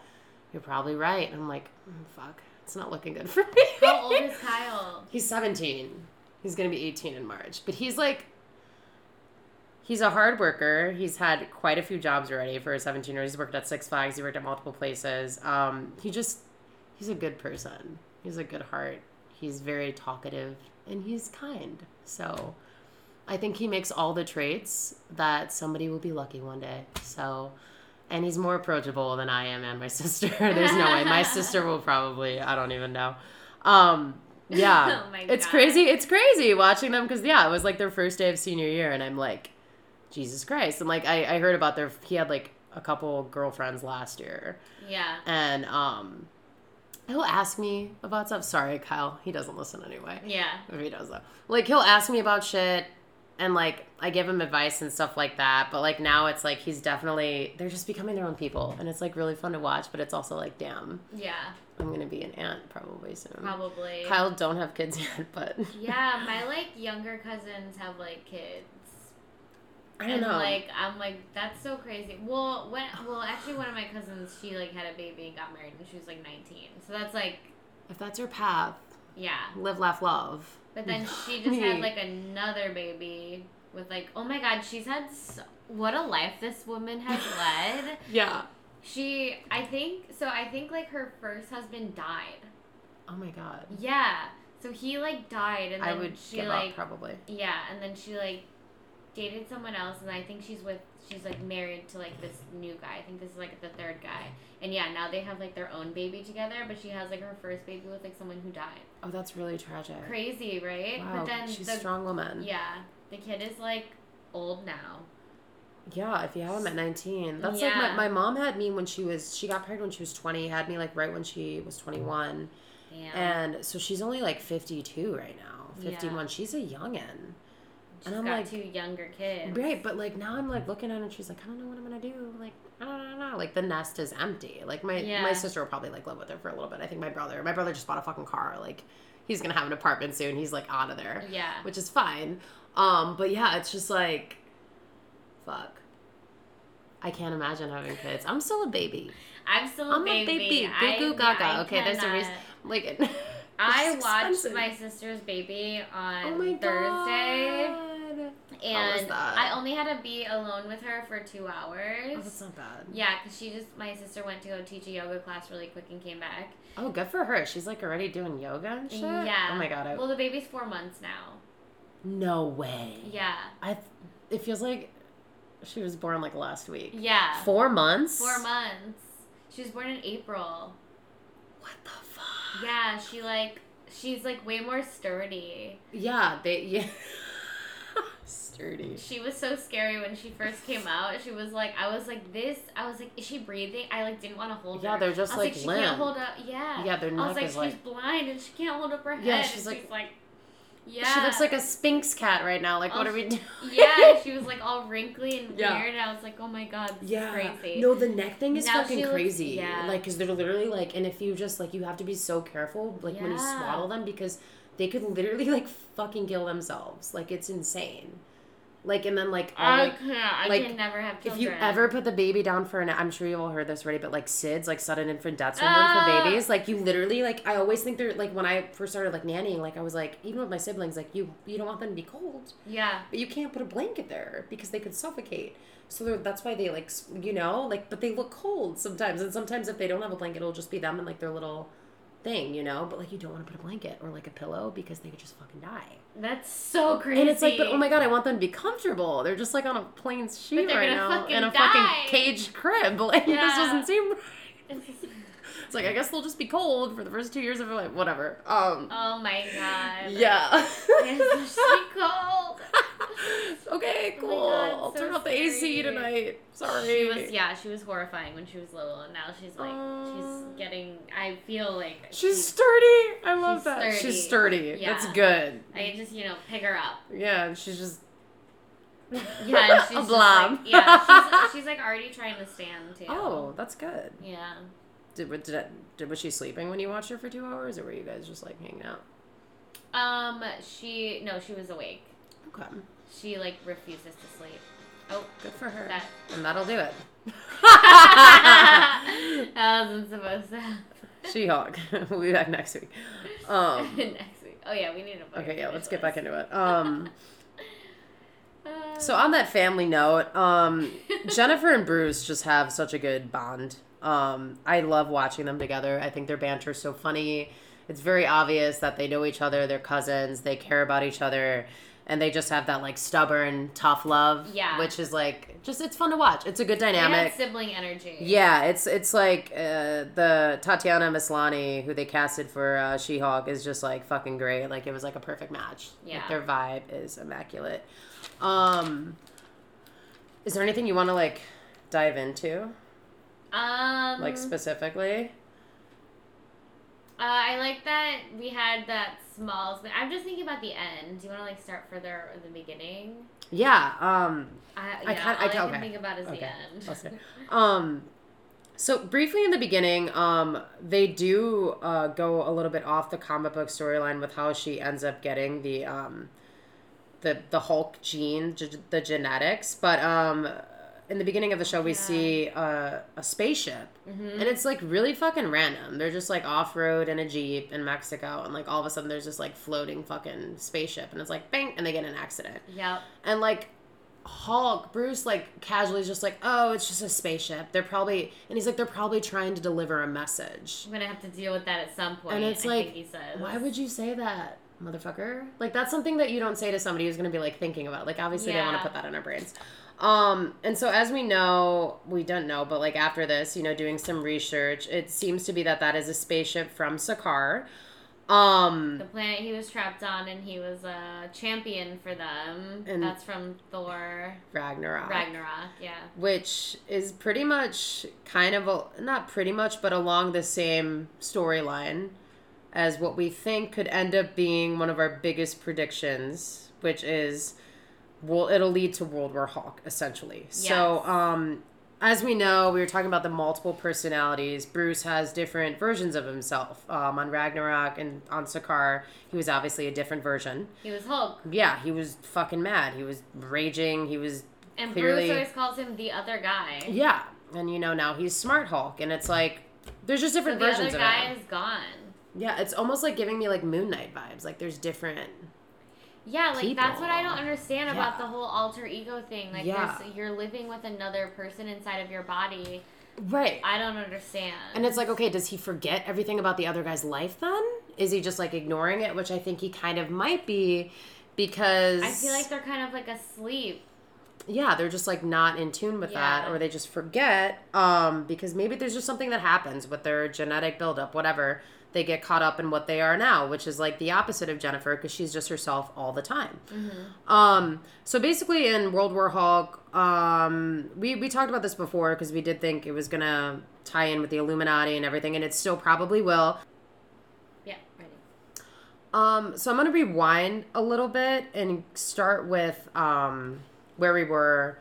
you're probably right. And I'm like, mm, fuck, it's not looking good for me. How old is Kyle? *laughs* He's 17. He's going to be 18 in March. But he's like, he's a hard worker. He's had quite a few jobs already for a 17 year old. He's worked at Six Flags, he worked at multiple places. Um, he just, he's a good person. He's a good heart. He's very talkative and he's kind. So I think he makes all the traits that somebody will be lucky one day. So. And he's more approachable than I am and my *laughs* sister. There's no way. My sister will probably, I don't even know. Um, yeah. *laughs* Oh my it's God. crazy. It's crazy watching them because, yeah, it was like their first day of senior year. And I'm like, Jesus Christ. And like, I, I heard about their, he had like a couple girlfriends last year, Yeah. and um, he'll ask me about stuff. Sorry, Kyle, he doesn't listen anyway. Yeah. If he does though, like he'll ask me about shit, and like I give him advice and stuff like that. But like now it's like he's definitely they're just becoming their own people, and it's like really fun to watch. But it's also like, damn, Yeah. I'm gonna be an aunt probably soon. Probably. Kyle don't have kids *laughs* yet, but Yeah, my like younger cousins have like kids. I don't and know. like I'm like that's so crazy. Well, when well actually one of my cousins she like had a baby and got married when she was like 19. So that's like if that's your path, yeah. live, laugh, love. But then *laughs* she just had like another baby with like oh my god she's had so, what a life this woman has *laughs* led. Yeah. She I think so I think like her first husband died. Oh my god. Yeah. So he like died and then I would she give like up probably. Yeah, and then she like dated someone else, and I think she's with she's like married to like this new guy. I think this is like the third guy, and yeah, now they have like their own baby together. But she has like her first baby with like someone who died. Oh, that's really tragic. Crazy, right? Wow, but then she's the a strong woman. yeah, the kid is like old now. Yeah, if you have him at 19. That's Yeah. like my, my mom had me when she was, she got pregnant when she was 20, had me like right when she was 21. Damn. And so she's only like 52 right now. 51. She's a youngin'. She's and I'm got like- two younger kids. Right, but like now I'm like looking at her and she's like, I don't know what I'm gonna do. Like, I don't know. Like the nest is empty. Like my Yeah. my sister will probably like live with her for a little bit. I think my brother my brother just bought a fucking car. Like he's gonna have an apartment soon. He's like out of there. Yeah. Which is fine. Um, but yeah, it's just like fuck. I can't imagine having kids. I'm still a baby. I'm still a I'm baby. a baby. I- Goo goo yeah, gaga. I okay, there's a reason. Like *laughs* I watched expensive. my sister's baby on Oh my Thursday. god. And? I only had to be alone with her for two hours. Oh, that's not bad. yeah, because she just, my sister went to go teach a yoga class really quick and came back. Oh, good for her. She's like already doing yoga and shit. Yeah. Oh my god. I, Well, the baby's four months now. no way. Yeah. I. It feels like she was born like last week. Yeah. Four months. Four months. She was born in April. What the fuck? Yeah, she like, she's like way more sturdy. Yeah. They. Yeah. *laughs* Sturdy. She was so scary when she first came out. She was like, I was like, this. I was like, is she breathing? I like didn't want to hold Yeah, her. they're just, I was like, she limp. can't hold up. Yeah. Yeah, their I was like, she's like. blind and she can't hold up her head. Yeah, And she's like- yeah. She looks like a Sphinx cat right now. Like, what Oh, are we doing? *laughs* yeah, she was like all wrinkly and Yeah. weird. And I was like, oh my god, this Yeah. is crazy. No, the neck thing is Now fucking she looks- crazy. yeah. Like, cause they're literally like, and if you just like, you have to be so careful, like when you Yeah. swaddle them, because they could literally like fucking kill themselves. Like, it's insane. Like, and then like, all, I like can't. I like, can never have if you ever put the baby down for an, I'm sure you've all heard this already, but like SIDS, like sudden infant death syndrome Ah. for babies, like you literally, like I always think they're like when I first started like nannying, like I was like, even with my siblings, like you, you don't want them to be cold, Yeah. but you can't put a blanket there because they could suffocate. So that's why they like, you know, like, but they look cold sometimes, and sometimes if they don't have a blanket, it'll just be them and like their little thing, you know. But like you don't want to put a blanket or like a pillow because they could just fucking die. That's so crazy. And it's like, but oh my god, I want them to be comfortable. They're just like on a plain sheet right now in a die. fucking caged crib. *laughs* Like this doesn't seem *laughs* right. It's like I guess they'll just be cold for the first two years of life. Whatever. Um. Oh my god. yeah. *laughs* It's so cold. *laughs* okay, Oh cool. God, I'll so turn off the AC tonight. Sorry. She was yeah, she was horrifying when she was little, and now she's like Aw. she's getting. I feel like She's sturdy. I love She's that. sturdy. She's sturdy. Yeah. That's good. I just you know pick her up. Yeah, and she's just Yeah, and *laughs* she's a blob. like, yeah, she's, she's like already trying to stand too. oh, that's good. Yeah. Did, did, did, did was she sleeping when you watched her for two hours, or were you guys just like hanging out? Um. She no, she was awake. Okay, She like refuses to sleep. Oh, good for her. that And that'll do it. *laughs* that wasn't supposed to. She-Hulk. *laughs* we'll be back next week. Um, *laughs* Next week. Oh yeah, we need to. okay, yeah, let's get back into it. Um, Uh, so on that family note, um, Jennifer and Bruce just have such a good bond. Um, I love watching them together. I think their banter is so funny. It's very obvious that they know each other. They're cousins. They care about each other, and they just have that like stubborn, tough love. Yeah. which is like just it's fun to watch. It's a good dynamic. sibling energy. Yeah, it's it's like uh, the Tatiana Maslany who they casted for uh, She-Hulk is just like fucking great. Like it was like a perfect match. Yeah. like, their vibe is immaculate. Um, is there anything you want to like dive into, Um, like specifically? Uh, I like that we had that small. I'm just thinking about the end. Do you want to like start further in the beginning? Yeah. Um. I, I yeah, can't- I all I, ca- can okay. think about is the end. *laughs* Um. So briefly in the beginning, um, they do uh, go a little bit off the comic book storyline with how she ends up getting the um, the the Hulk gene, g- the genetics. But um, in the beginning of the show, we Yeah. see uh, a spaceship, hmm and it's like really fucking random. They're just like off road in a jeep in Mexico, and like all of a sudden there's this like floating fucking spaceship, and it's like bang, and they get in an accident, Yep. and like. Hulk, Bruce, like casually is just like, oh, it's just a spaceship. They're probably, and he's like, they're probably trying to deliver a message. I'm gonna have to deal with that at some point. And it's I like, think he says. Why would you say that, motherfucker? Like that's something that you don't say to somebody who's gonna be like thinking about. Like obviously they want to put that in our brains. Um, and so as we know, we don't know, but like after this, you know, doing some research, it seems to be that that is a spaceship from Sakaar. Um, the planet he was trapped on, and he was a champion for them. And- That's from Thor Ragnarok. Ragnarok. Yeah. which is pretty much kind of a, not pretty much but along the same storyline as what we think could end up being one of our biggest predictions which is well it'll lead to world war hulk essentially so um as we know we were talking about the multiple personalities bruce has different versions of himself um, on ragnarok and on sakaar he was obviously a different version He was Hulk, yeah he was fucking mad he was raging he was and Clearly- Bruce always calls him the other guy. yeah, and you know now he's Smart Hulk, and it's like there's just So different the other versions of guy him. is gone. Yeah, it's almost like giving me like Moon Knight vibes. Like there's different. Yeah, like that's what I don't understand about the whole alter ego thing. Like Yeah. you're living with another person inside of your body. Right. I don't understand. And it's like, okay, does he forget everything about the other guy's life then? Is he just like ignoring it? Which I think he kind of might be because I feel like they're kind of like asleep. yeah, they're just like not in tune with that or they just forget um because maybe there's just something that happens with their genetic buildup, whatever. They get caught up in what they are now, which is like the opposite of Jennifer because she's just herself all the time. Um, so basically, in World War Hulk, um, we we talked about this before because we did think it was gonna tie in with the Illuminati and everything, and it still probably will. Yeah, ready. Um, so I'm gonna rewind a little bit and start with um, where we were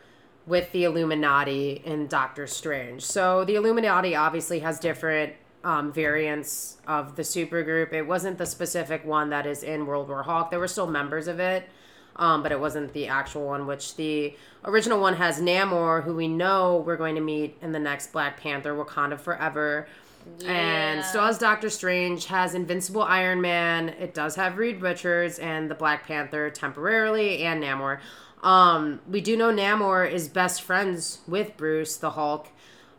with the Illuminati in Doctor Strange. So the Illuminati obviously has different um, variants of the supergroup. It wasn't the specific one that is in World War Hulk. There were still members of it, um, but it wasn't the actual one. Which the original one has Namor, who we know we're going to meet in the next Black Panther, Wakanda Forever. Yeah. And still has Doctor Strange, has Invincible Iron Man. It does have Reed Richards and the Black Panther temporarily, and Namor. Um, we do know Namor is best friends with Bruce, the Hulk.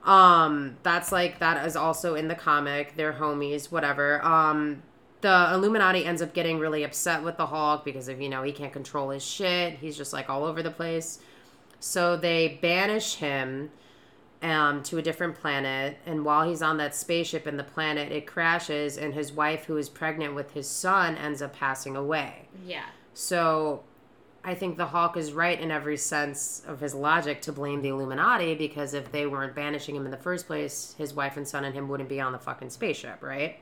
Um, that's like that is also in the comic. They're homies, whatever. Um, the Illuminati ends up getting really upset with the Hulk because of you know he can't control his shit. He's just like all over the place. So they banish him um, to a different planet. And while he's on that spaceship in the planet, it crashes, and his wife, who is pregnant with his son, ends up passing away. Yeah. So I think the Hulk is right in every sense of his logic to blame the Illuminati because if they weren't banishing him in the first place, his wife and son and him wouldn't be on the fucking spaceship, right?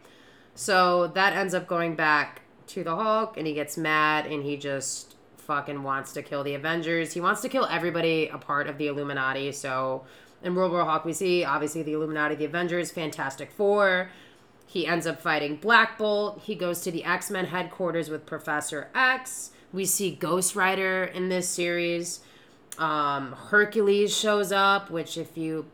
So that ends up going back to the Hulk and he gets mad and he just fucking wants to kill the Avengers. He wants to kill everybody a part of the Illuminati. So in World War Hulk, we see obviously the Illuminati, the Avengers, Fantastic Four. He ends up fighting Black Bolt. He goes to the X Men headquarters with Professor X. We see Ghost Rider in this series. Um, Hercules shows up, which, if you,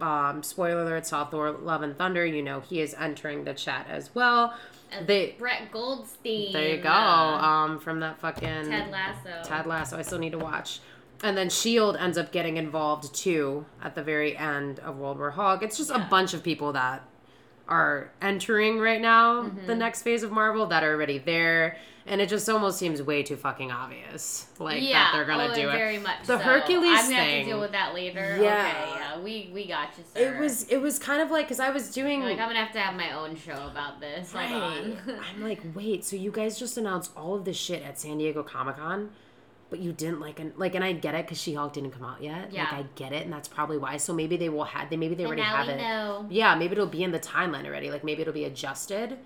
um, spoiler alert, saw Thor Love and Thunder, you know he is entering the chat as well. And They- Brett Goldstein. There you go. uh, Um, from that fucking Ted Lasso. Ted Lasso. I still need to watch. And then Shield ends up getting involved too at the very end of World War Hulk. It's just a bunch of people that are entering right now Mm-hmm. the next phase of Marvel that are already there, and it just almost seems way too fucking obvious, like yeah, that they're gonna oh, do it. very much. The so. Hercules I'm gonna have to deal with that later. Yeah. Okay, yeah, we we got you, sir. It was it was kind of like because I was doing like I'm gonna have to have my own show about this. Right. I'm *laughs* like, wait, so you guys just announced all of this shit at San Diego Comic Con? but you didn't like and like and I get it because She Hulk didn't come out yet. Yeah. Like I get it, and that's probably why. So maybe they will have they maybe they And already have it. know. Yeah, maybe it'll be in the timeline already. Like maybe it'll be adjusted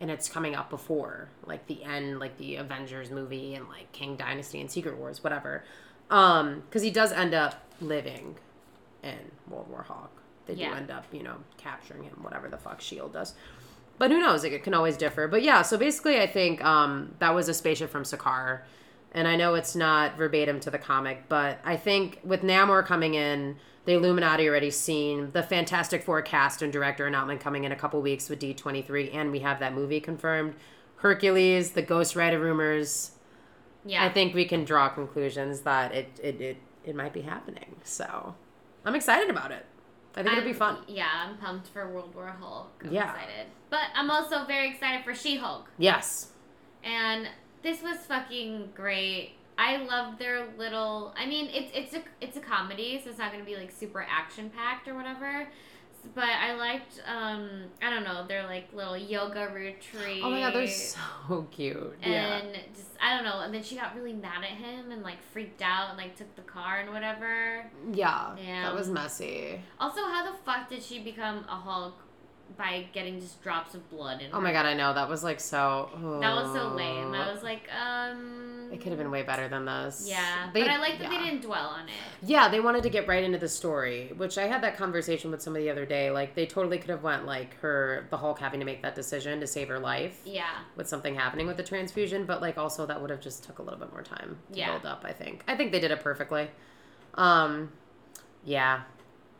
and it's coming up before like the end, like the Avengers movie and like Kang Dynasty and Secret Wars, whatever. Um, because he does end up living in World War Hulk. They Yeah. do end up, you know, capturing him, whatever the fuck Shield does. But who knows? Like, it can always differ. But yeah, so basically, I think um, that was a spaceship from Sakaar. And I know it's not verbatim to the comic, but I think with Namor coming in, the Illuminati already seen the Fantastic Four cast and director announcement coming in a couple weeks with D23, and we have that movie confirmed. Hercules, the Ghost Rider rumors. Yeah. I think we can draw conclusions that it it, it, it might be happening. So I'm excited about it. I think it'll be fun. Yeah, I'm pumped for World War Hulk. I'm Yeah. excited. But I'm also very excited for She Hulk. Yes. And this was fucking great. I love their little I mean, it's it's a it's a comedy, so it's not gonna be like super action packed or whatever. But I liked um I don't know, their like little yoga retreat. Oh my god, they're so cute. yeah. and just I don't know, and then she got really mad at him and like freaked out and like took the car and whatever. Yeah. Damn. That was messy. Also, how the fuck did she become a Hulk by getting just drops of blood in Oh her? my god, I know. That was like so. That was so lame. I was like, um. It could have been way better than this. Yeah, They- but I like that yeah. they didn't dwell on it. Yeah, they wanted to get right into the story, which I had that conversation with somebody the other day. Like they totally could have went like her, the Hulk having to make that decision to save her life Yeah, with something happening with the transfusion, but like also that would have just took a little bit more time to Yeah. build up. I think. I think they did it perfectly. Um, yeah.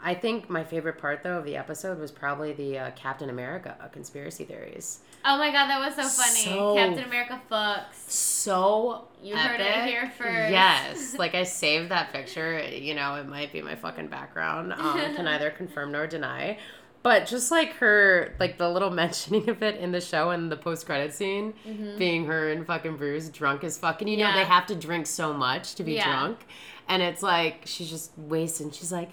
I think my favorite part though of the episode was probably the uh, Captain America conspiracy theories. Oh my god, that was so funny. So- Captain America fucks. so You heard it here first. Yes, *laughs* like I saved that picture. You know, it might be my fucking background. Um, can *laughs* neither confirm nor deny. But just like her, like the little *laughs* mentioning of it in the show and the post credit scene, being her and fucking Bruce drunk as fucking. You know, Mm-hmm. They have to drink so much to be Yeah. drunk, and it's like she's just wasting. She's like.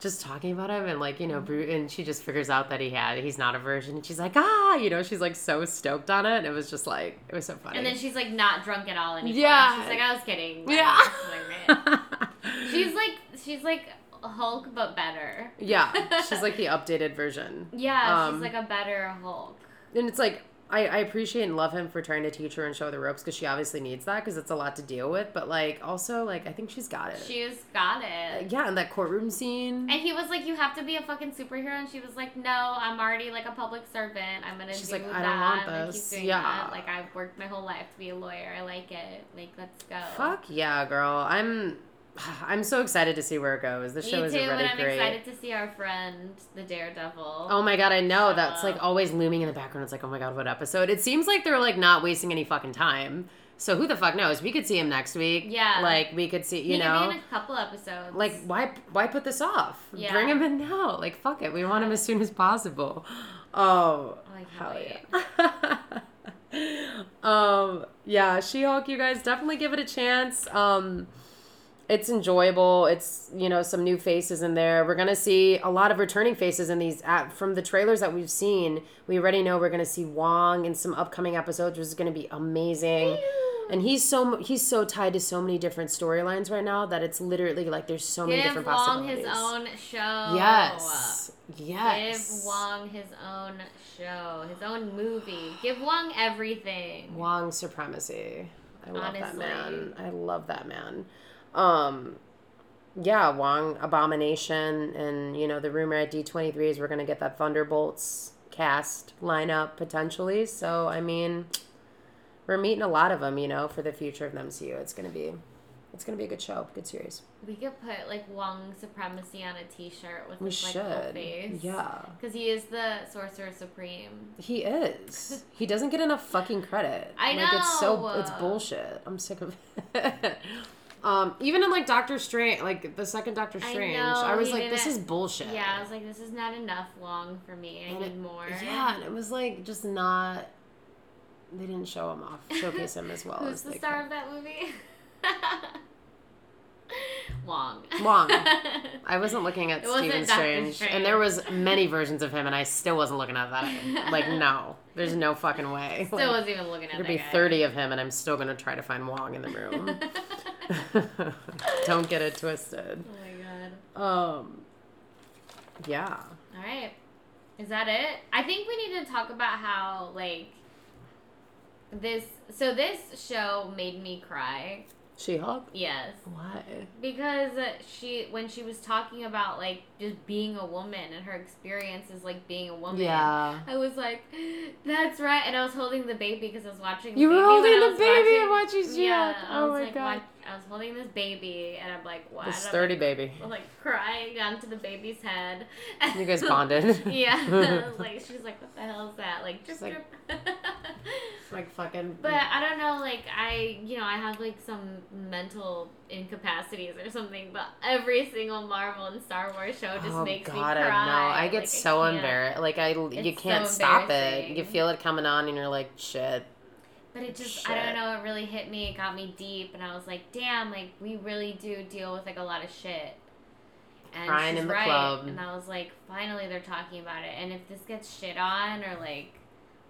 Just talking about him and like you know, and she just figures out that he had he's not a virgin, and she's like ah, you know, she's like so stoked on it. And it was just like it was so funny. And then she's like not drunk at all anymore. Yeah. She's like, I was kidding. Like, Yeah. like, *laughs* she's like, she's like Hulk, but better. Yeah, *laughs* she's like the updated version. Yeah, Um, she's like a better Hulk. And it's like, I, I appreciate and love him for trying to teach her and show her the ropes because she obviously needs that because it's a lot to deal with. But like, also, like, I think she's got it. She's got it. Uh, yeah, and that courtroom scene. And he was like, "You have to be a fucking superhero," and she was like, "No, I'm already like a public servant. I'm gonna She's do like, that. "I don't want this." doing Yeah. that. Like I've worked my whole life to be a lawyer. I like it. Like let's go." Fuck yeah, girl. I'm. *sighs* I'm so excited to see where it goes. The show is already I'm great. excited to see our friend, the Daredevil. Oh my god, I know. That's like always looming in the background. It's like, oh my god, what episode? It seems like they're like not wasting any fucking time. So who the fuck knows? We could see him next week. Yeah. Like we could see, you he know. could be in a couple episodes. like why why put this off Yeah. bring him in now like fuck it we want him as soon as possible *gasps* oh can't hell wait. yeah *laughs* um yeah she-hulk you guys definitely give it a chance um it's enjoyable it's you know some new faces in there we're gonna see a lot of returning faces in these at, from the trailers that we've seen we already know we're gonna see wong in some upcoming episodes which is gonna be amazing and he's so he's so tied to so many different storylines right now that it's literally like there's so many Give different Wong possibilities. his own show. Yes. Yes. Give Wong his own show, his own movie. Give Wong everything. Wong supremacy. I love that Honestly. man. I love that man. Um yeah, Wong Abomination and you know the rumor at D23 is we're to get that Thunderbolts cast lineup potentially. So I mean we're meeting a lot of them, you know, for the future of the MCU. It's to be it's to be a good show, good series. We could put like Wong Supremacy on a T-shirt with We his like whole should. face. Yeah. Because he is the Sorcerer Supreme. He is. *laughs* He doesn't get enough fucking credit. I Like it's so it's bullshit. I'm sick of *laughs* it. Um, even in like Doctor Strange, like the second Doctor I Strange, know, I, was like, this is bullshit. Yeah, I was like, this is not enough Wong for me. I And need it- more. Yeah, and it was like just not. They didn't show him off, showcase him as well *laughs* Who's as the star of that movie? *laughs* Wong. Wong. *laughs* I wasn't looking at Stephen Strange, Strange. and there was many versions of him, and I still wasn't looking at that. Like, no, there's no fucking way. Still Like, wasn't even looking at There'd be guy. 30 of him, and I'm still going to try to find Wong in the room. *laughs* Don't get it twisted. Oh my god. Um, yeah. All right. Is that it? I think we need to talk about how like this so this show made me cry. She Hulk. Yes. Why? Because she when she was talking about like just being a woman and her experiences like being a woman. Yeah. I was like, *gasps* that's right, and I was holding the baby because I was watching. You the were holding the baby and watching- watching Yeah. I Oh my like, God. wa- I was holding this baby, and I'm like, what? The I'm, sturdy like, baby. I'm like crying down to the baby's head. *laughs* You guys *laughs* bonded. yeah, *laughs* like she's like, what the hell is that? Like, just like- like fucking. But I don't know, like I, you know, I have like some mental incapacities or something. But every single Marvel and Star Wars show just oh makes God, me I cry. know. I get Like, so embarrassed. Like I, you can't so stop it. You feel it coming on, and you're like, shit. But it just, I don't know, it really hit me. It got me deep, and I was like, damn, like we really do deal with like a lot of shit. And Crying in the right. club. And I was like, finally they're talking about it. And if this gets shit on, or like,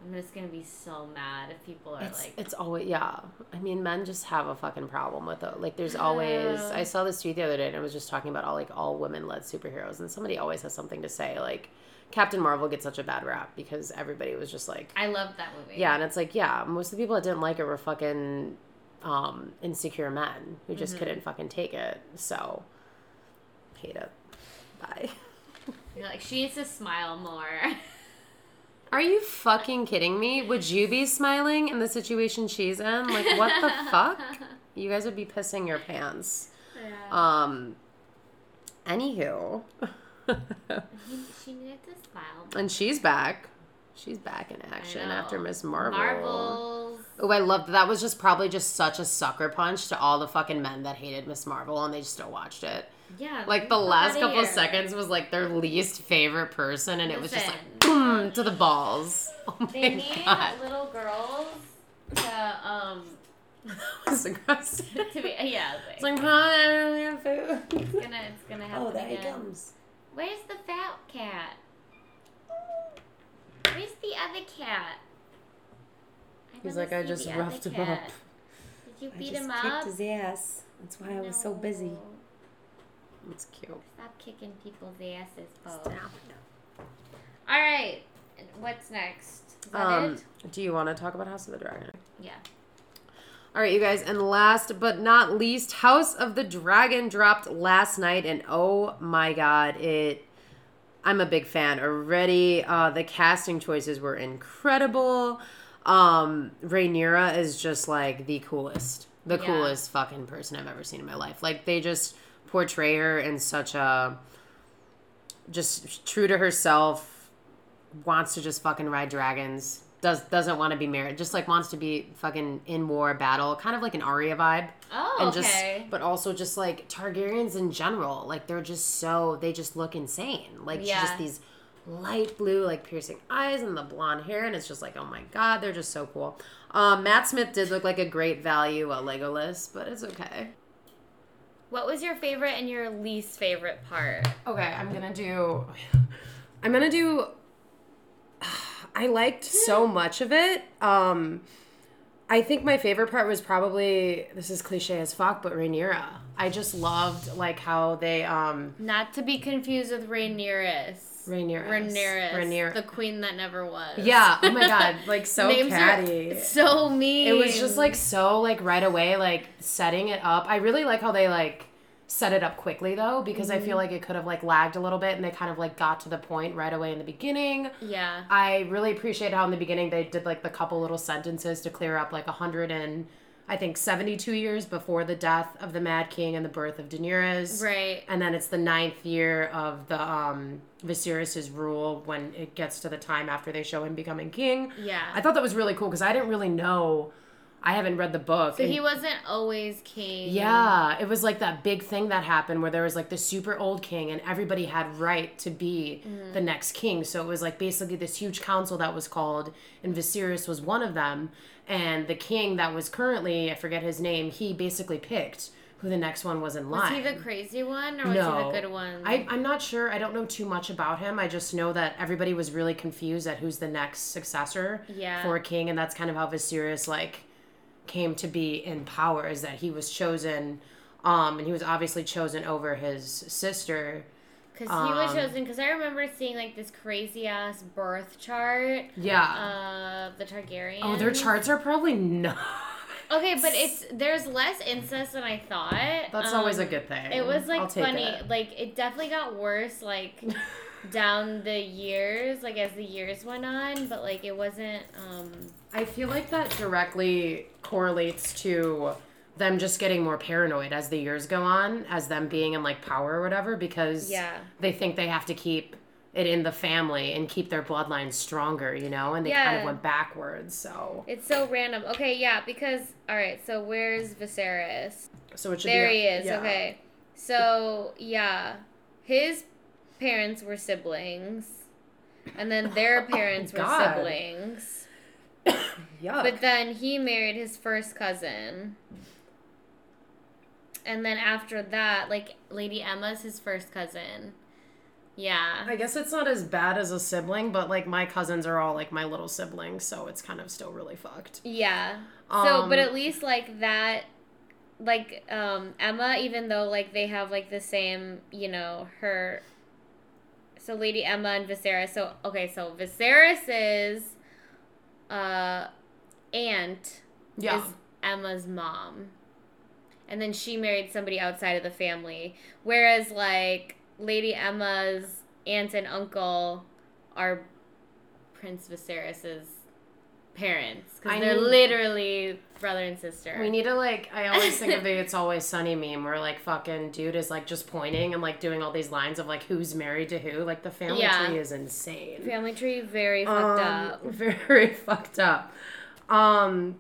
I'm just gonna be so mad if people are It's like, it's always yeah. I mean, men just have a fucking problem with it. Like, there's always. *sighs* I saw this tweet the other day, and it was just talking about all like all women led superheroes, and somebody always has something to say. Like, Captain Marvel gets such a bad rap because everybody was just like, I loved that movie. yeah, and it's like, yeah, most of the people that didn't like it were fucking um, insecure men who just Mhm. couldn't fucking take it. So, hate it. Bye. *laughs* You're like, she needs to smile more. *laughs* Are you fucking kidding me? Would you be smiling in the situation she's in? Like, what the *laughs* fuck? You guys would be pissing your pants. Yeah. Um. Anywho, she needed to smile. and she's back. She's back in action after Miss Marvel. Marvels. Oh, I love that. was just probably just such a sucker punch to all the fucking men that hated Miss Marvel, and they just still watched it. Yeah. Like the last couple seconds was like their least favorite person, and it was just like boom to the balls. *laughs* Oh my They need god, little girls to um *laughs* it's aggressive. *laughs* to be yeah. It's Like, like, "Huh, I don't have food. it's gonna it's gonna happen Oh, there he comes. Where's the fat cat? Where's the other cat? He's like, I just roughed him cat. up. Did you beat I just him kicked up? his ass. That's why I was so busy. No. It's cute. Stop kicking people's asses, Bo. Stop. All right. What's next? Is that Um, it? do you want to talk about House of the Dragon? Yeah. All right, you guys, and last but not least, House of the Dragon dropped last night, and oh my god, it. I'm a big fan already. Uh, the casting choices were incredible. Um, Rhaenyra is just like the coolest, the Yeah. coolest fucking person I've ever seen in my life. Like they just portray her in such a, just true to herself, wants to just fucking ride dragons. Does doesn't want to be married, just like wants to be fucking in war battle, kind of like an Arya vibe Oh, and okay. just but also just like Targaryens in general, like they're just so they just look insane. Like Yeah. just these light blue, like piercing eyes and the blonde hair, and it's just like, oh my god, they're just so cool. Um, Matt Smith did look like a great value at Legolas, but it's okay. what was your favorite and your least favorite part? Okay, I'm gonna do. I'm gonna do. I liked so much of it. Um, I think my favorite part was probably this is cliche as fuck, but Rhaenyra. I just loved like how they um Not to be confused with Rhaenyra. Rhaenyra Rhaenyra, Rhaenyra. the queen that never was. yeah. Oh my *laughs* god. Like so Names catty. so mean. It was just like so like right away like setting it up. I really like how they like set it up quickly though because I feel like it could have like lagged a little bit and they kind of like got to the point right away in the beginning. yeah. I really appreciate how in the beginning they did like the couple little sentences to clear up like a hundred and I think seventy two years before the death of the Mad King and the birth of Daenerys. Right. And then it's the ninth year of the um Viserys's rule when it gets to the time after they show him becoming king. Yeah. I thought that was really cool because I didn't really know. I haven't read the book. so and- he wasn't always king. yeah, it was like that big thing that happened where there was like the super old king and everybody had right to be Mm-hmm. the next king. So it was like basically this huge council that was called and Viserys was one of them and the king that was currently I forget his name, he basically picked who the next one was in line. Was he the crazy one or was no, he the good one? I, I'm not sure. I don't know too much about him. I just know that everybody was really confused at who's the next successor Yeah. for a king, and that's kind of how Viserys like came to be in power is that he was chosen um and he was obviously chosen over his sister Because he was Um, chosen. Because I remember seeing like this crazy ass birth chart yeah of the Targaryen. oh their charts are probably not Okay, but it's there's less incest than I thought. that's Um, always a good thing It was like funny. it. Like it definitely got worse. Like *laughs* down the years, like as the years went on, but like it wasn't. um I feel like that directly correlates to them just getting more paranoid as the years go on, as them being in like power or whatever, because Yeah. they think they have to keep it in the family and keep their bloodline stronger, you know, and they kind of went backwards. So, It's so random. Okay, yeah, because all right. So where's Viserys? so it should There be, he is. yeah. Okay. So yeah, his parents were siblings, and then their *laughs* parents were Oh God. siblings. *coughs* Yeah. But then he married his first cousin. And then after that, like Lady Aemma's his first cousin. Yeah. I guess it's not as bad as a sibling, but like my cousins are all like my little siblings, so it's kind of still really fucked. Yeah. So, but Um, at least like that like um Aemma even though like they have like the same, you know, her so Lady Aemma and Viserys. So okay, so Viserys's uh aunt Yeah. is Aemma's mom. And then she married somebody outside of the family. Whereas like Lady Aemma's aunt and uncle are Prince Viserys's parents because they're literally brother and sister. We need to like. I always think of the *laughs* "It's Always Sunny" meme where like fucking dude is like just pointing and like doing all these lines of like who's married to who. Like the family Yeah. tree is insane. Family tree very fucked Um, up. *laughs* Very fucked up. Um,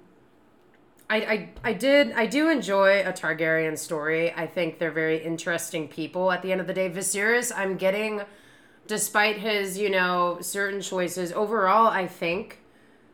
I, I I did I do enjoy a Targaryen story. I think they're very interesting people. At the end of the day, Viserys, I'm getting, despite his you know certain choices, overall, I think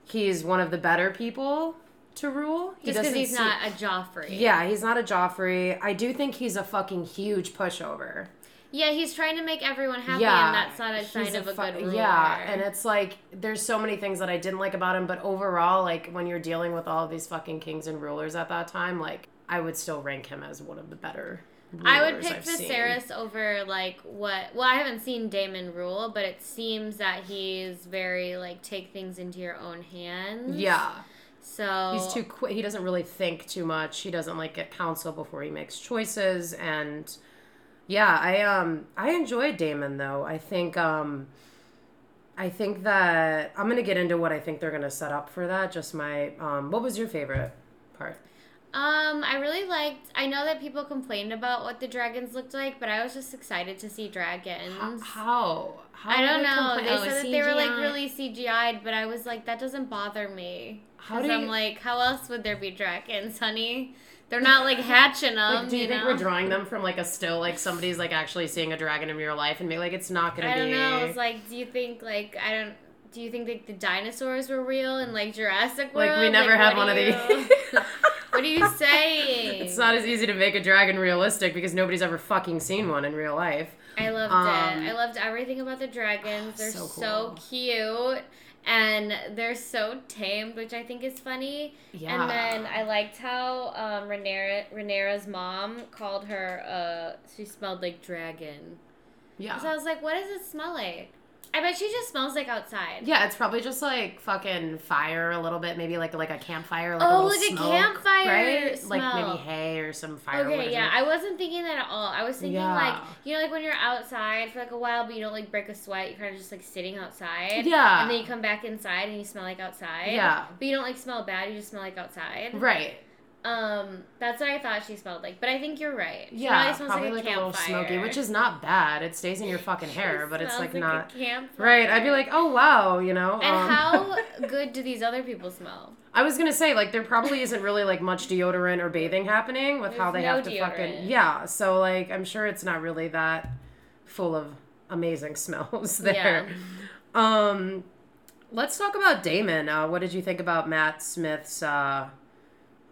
he's one of the better people to rule. He Just because he's seem- not a Joffrey. Yeah, he's not a Joffrey. I do think he's a fucking huge pushover. Yeah, he's trying to make everyone happy, yeah, and that's not a sign of a fu- good ruler. Yeah, and it's like there's so many things that I didn't like about him, but overall, like when you're dealing with all of these fucking kings and rulers at that time, like I would still rank him as one of the better. I would pick I've seen. Viserys over like what? Well, I haven't seen Daemon rule, but it seems that he's very like take things into your own hands. Yeah, So he's too quick. He doesn't really think too much. He doesn't like get counsel before he makes choices, and yeah, I um I enjoyed Daemon though. I think um. I think that I'm gonna get into what I think they're gonna set up for that. Just my um, what was your favorite part? Um, I really liked. I know that people complained about what the dragons looked like, but I was just excited to see dragons. How? How? I don't know. complain- They oh, said that they were like really CGI'd, but I was like, that doesn't bother me. How Because do I'm you- like, how else would there be dragons, honey? They're not like hatching them. Like, do you, you think know? we're drawing them from like a still, like somebody's like actually seeing a dragon in real life and be like, it's not gonna I be. don't know. It's like, do you think like I don't? Do you think like the dinosaurs were real in like Jurassic World? Like, we never had what one of these. *laughs* *laughs* what are you *laughs* saying? It's not as easy to make a dragon realistic because nobody's ever fucking seen one in real life. I loved Um, it. I loved everything about the dragons. *sighs* They're so so, cute. And they're so tamed, which I think is funny. Yeah. And then I liked how um, Rhaenyra's mom called her, uh, she smelled like dragon. Yeah. So I was like, what does it smell like? I bet she just smells like outside. Yeah, it's probably just like fucking fire a little bit, maybe like like a campfire, like a Oh, little like a campfire right? smell. Like maybe hay or some firewood. Okay, yeah. I wasn't thinking that at all. I was thinking Yeah. like you know, like when you're outside for like a while, but you don't like break a sweat. You're kind of just like sitting outside. Yeah. And then you come back inside and you smell like outside. Yeah. But you don't like smell bad. You just smell like outside. Right. Um, that's what I thought she smelled like. But I think you're right. She Yeah, probably smells probably like, like, a a little smoky, which is not bad. It stays in your fucking hair, but it's smells like, not a campfire. right. I'd be like, oh wow, you know. And um, how *laughs* good do these other people smell? I was gonna say, like, there probably isn't really like much deodorant or bathing happening with how they no have to fucking yeah. So like, I'm sure it's not really that full of amazing *laughs* smells there. Um, let's talk about Daemon. Uh, what did you think about Matt Smith's uh,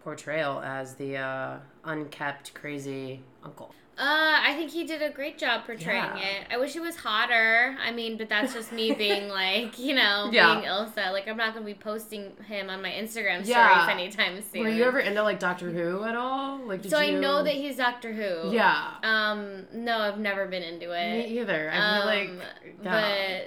portrayal as the uh, unkept, crazy uncle? Uh, I think he did a great job portraying Yeah. it. I wish he was hotter. I mean, but that's just me *laughs* being like, you know, Yeah. being Ilsa. Like, I'm not gonna be posting him on my Instagram stories Yeah. anytime soon. Were you ever into like Doctor Who at all? Like, did So you... I know that he's Doctor Who. Yeah. Um, no, I've never been into it. Me either. I Um, feel like. yeah.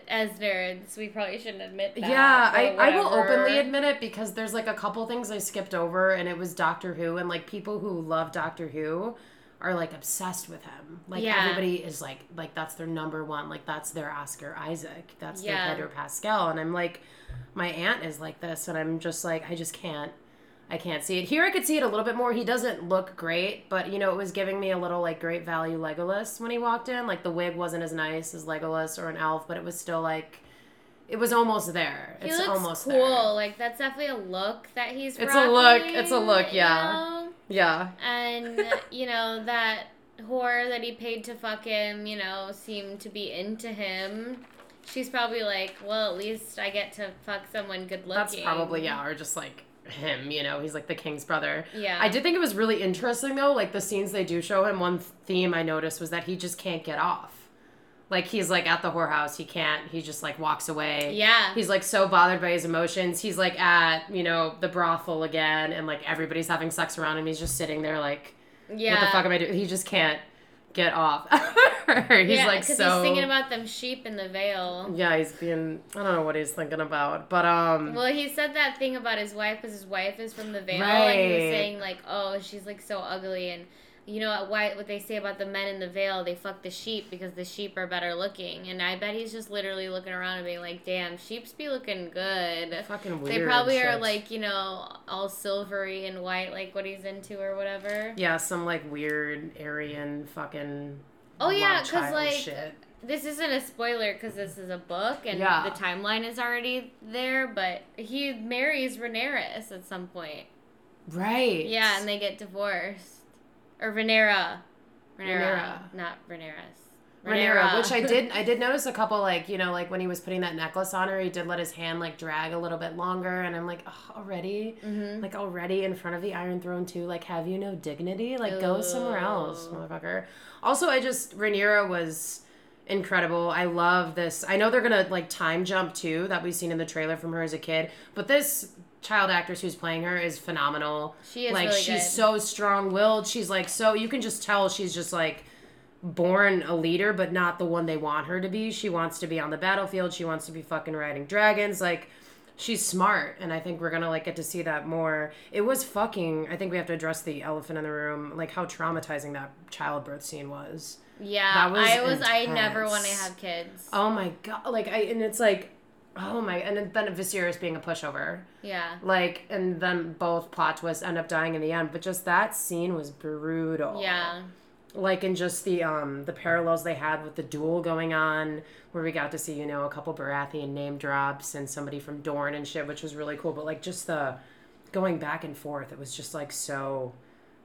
but as nerds, we probably shouldn't admit that. Yeah, I, I will openly admit it because there's like a couple things I skipped over, and it was Doctor Who, and like people who love Doctor Who are like obsessed with him. Like Yeah. everybody is like like that's their number one, like that's their Oscar Isaac, that's Yeah. their Pedro Pascal, and I'm like, my aunt is like this, and I'm just like I just can't. I can't see it. Here I could see it a little bit more. He doesn't look great, but you know, it was giving me a little like great value Legolas when he walked in. Like the wig wasn't as nice as Legolas or an elf, but it was still like it was almost there. He it's looks almost cool. there. Like that's definitely a look that he's. It's a look. It's a look, you yeah. know? Yeah. And *laughs* you know that whore that he paid to fuck him, you know, seemed to be into him. She's probably like, well, at least I get to fuck someone good looking. That's probably yeah, or just like him, you know, he's like the king's brother. Yeah. I did think it was really interesting though, like the scenes they do show him, one theme I noticed was that he just can't get off. Like he's like at the whorehouse, he can't, he just like walks away. Yeah. He's like so bothered by his emotions. He's like at, you know, the brothel again and like everybody's having sex around him. He's just sitting there like yeah. what the fuck am I doing? He just can't get off. *laughs* he's yeah, like so he's thinking about them sheep in the Vale. Yeah, he's being I don't know what he's thinking about. But um Well, he said that thing about his wife because his wife is from the Vale, and he was saying like, "Oh, she's like so ugly," and you know what? Why what they say about the men in the Vale? They fuck the sheep because the sheep are better looking, and I bet he's just literally looking around and being like, "Damn, sheeps be looking good." fucking weird. They probably are like you know all silvery and white, like what he's into or whatever. Yeah, some like weird Aryan fucking Oh, yeah, because like, shit. This isn't a spoiler because this is a book and Yeah. the timeline is already there, but he marries Rhaenyra at some point. Right. Yeah, and they get divorced. Or. Rhaenyra. Rhaenyra. Not Rhaenyra's. Rhaenyra, which I did I did notice a couple like, you know, like when he was putting that necklace on her, he did let his hand like drag a little bit longer and I'm like, oh, already? Mhm. Like already in front of the Iron Throne too? Like have you no dignity? Like go somewhere else, motherfucker. Also, I just Rhaenyra was incredible. I love this. I know they're gonna like time jump too that we've seen in the trailer from her as a kid, but this child actress who's playing her is phenomenal. She is like really she's good. so strong willed. She's like so you can just tell she's just like born a leader, but not the one they want her to be. She wants to be on the battlefield. She wants to be fucking riding dragons. Like she's smart, and I think we're gonna like get to see that more. It was fucking. I think we have to address the elephant in the room, like how traumatizing that childbirth scene was. Yeah, was I was. I never want to have kids. Oh my god! Like I and it's like, oh my, and then Viserys being a pushover. Yeah. Like, and then both plot twists end up dying in the end. But just that scene was brutal. Yeah. Like, in just the um the parallels they had with the duel going on, where we got to see you know a couple Baratheon name drops and somebody from Dorne and shit, which was really cool. But like just the going back and forth, it was just like so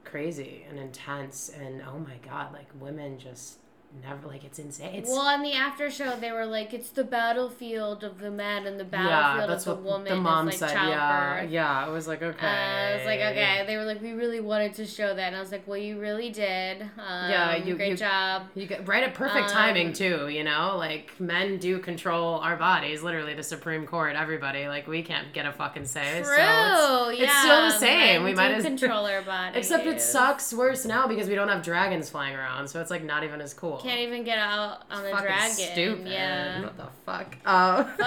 crazy and intense. And oh my god, like women just never like it's insane. It's Well, on the after show, they were like, "It's the battlefield of the man and the yeah, battlefield that's of the what woman." the mom like said. Yeah, childbirth. yeah. I was like, okay. Uh, I was like, okay. They were like, we really wanted to show that, and I was like, well, you really did. Um, Yeah, you- great you- job. You get right at perfect Um, timing too, you know? Like men do control our bodies, literally the Supreme Court, everybody. Like we can't get a fucking say. True. So it's, yeah, it's still the same. men we might as control our bodies. *laughs* Except it sucks worse now because we don't have dragons flying around, so it's like not even as cool. Can't even get out on the Fucking dragon. Stupid. Yeah. What the fuck? Uh, Fuck.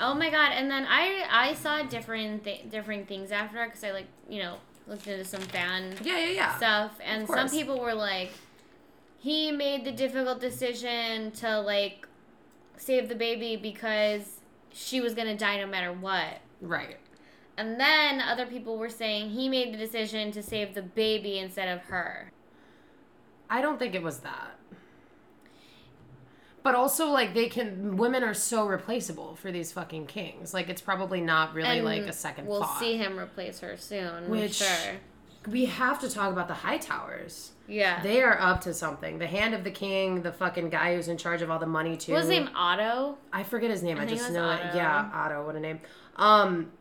oh my god! And then I I saw different th- different things after because I like you know looked into some fan yeah, yeah, yeah. stuff, and some people were like, he made the difficult decision to like save the baby because she was gonna die no matter what. right. And then other people were saying he made the decision to save the baby instead of her. I don't think it was that. But also, like, they can. Women are so replaceable for these fucking kings. Like, it's probably not really And like a 2nd We'll thought. see him replace her soon. Which- sure. We have to talk about the Hightowers. Yeah. They are up to something. The hand of the king, the fucking guy who's in charge of all the money too. what was his name? Otto. I forget his name. I, I just it know it. Yeah, Otto. What a name. Um,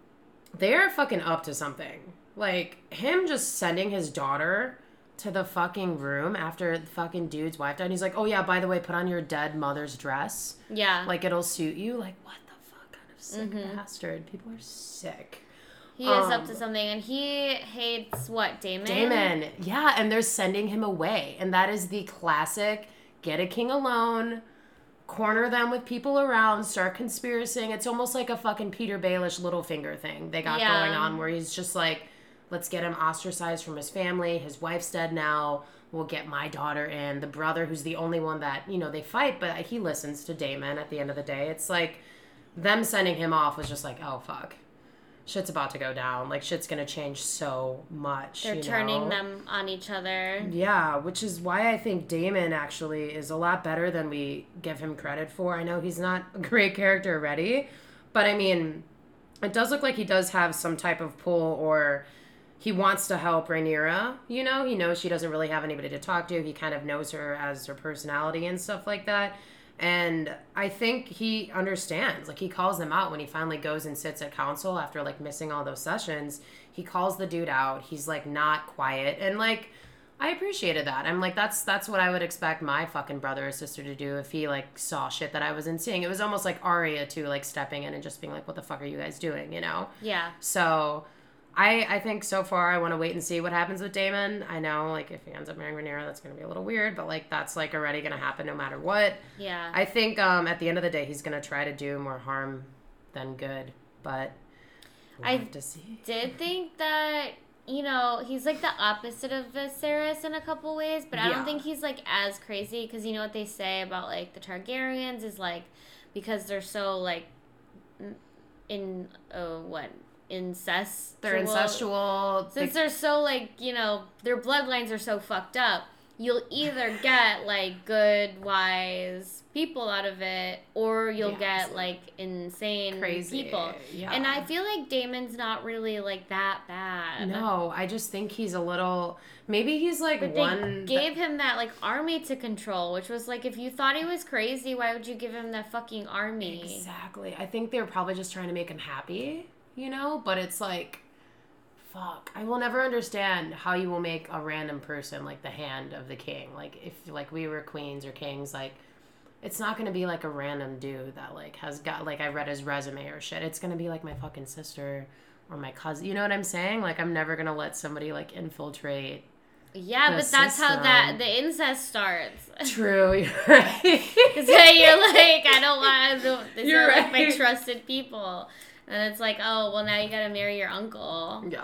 they are fucking up to something. Like him just sending his daughter to the fucking room after the fucking dude's wife died. And he's like, "Oh yeah, by the way, put on your dead mother's dress. Yeah. Like it'll suit you." Like what the fuck kind of sick bastard? People are sick. he is up um, to something, and he hates what Daemon. Daemon, yeah, and they're sending him away, and that is the classic: get a king alone, corner them with people around, start conspiracing. It's almost like a fucking Petyr Baelish Littlefinger thing they got Yeah. going on, where he's just like, let's get him ostracized from his family. His wife's dead now. We'll get my daughter in. The brother, who's the only one that you know they fight, but he listens to Daemon. At the end of the day, it's like them sending him off was just like, oh fuck. Shit's about to go down. Like shit's gonna change so much. They're turning know? them on each other. Yeah, which is why I think Daemon actually is a lot better than we give him credit for. I know he's not a great character already, but I mean, it does look like he does have some type of pull or he wants to help Rhaenyra. You know, he knows she doesn't really have anybody to talk to. He kind of knows her as her personality and stuff like that. And I think he understands. Like he calls them out when he finally goes and sits at council after like missing all those sessions. He calls the dude out. He's like not quiet and like I appreciated that. I'm like that's that's what I would expect my fucking brother or sister to do if he like saw shit that I wasn't seeing. It was almost like Arya too, like stepping in and just being like, "What the fuck are you guys doing?" You know. Yeah. So, I I think so far I want to wait and see what happens with Daemon. I know like if he ends up marrying Rhaenyra, that's gonna be a little weird, but like that's like already gonna happen no matter what. Yeah. I think um at the end of the day he's gonna try to do more harm than good, but we'll I have to see. did think that you know he's like the opposite of Viserys in a couple ways, but I Yeah. don't think he's like as crazy because you know what they say about like the Targaryens is like because they're so like in uh, what incest They're incestual. since they- they're so like you know their bloodlines are so fucked up you'll either *sighs* get like good wise people out of it or you'll Yeah, get like insane crazy. people Yeah. and i feel like daemon's not really like that bad no, I just think he's a little. Maybe he's like but one. they gave him that like army to control which was like if you thought he was crazy why would you give him that fucking army Exactly. I think they're probably just trying to make him happy, you know? But it's like, fuck. I will never understand how you will make a random person like the hand of the king. Like, if like we were queens or kings, like, it's not gonna be like a random dude that like has got like I read his resume or shit. It's gonna be like my fucking sister or my cousin. You know what I'm saying? Like, I'm never gonna let somebody like infiltrate. yeah but that's how that the incest starts *laughs* True. You're *laughs* right. Because you're like, I don't want to. These You're are like my trusted people, and it's like, oh, well, now you gotta marry your uncle. Yeah.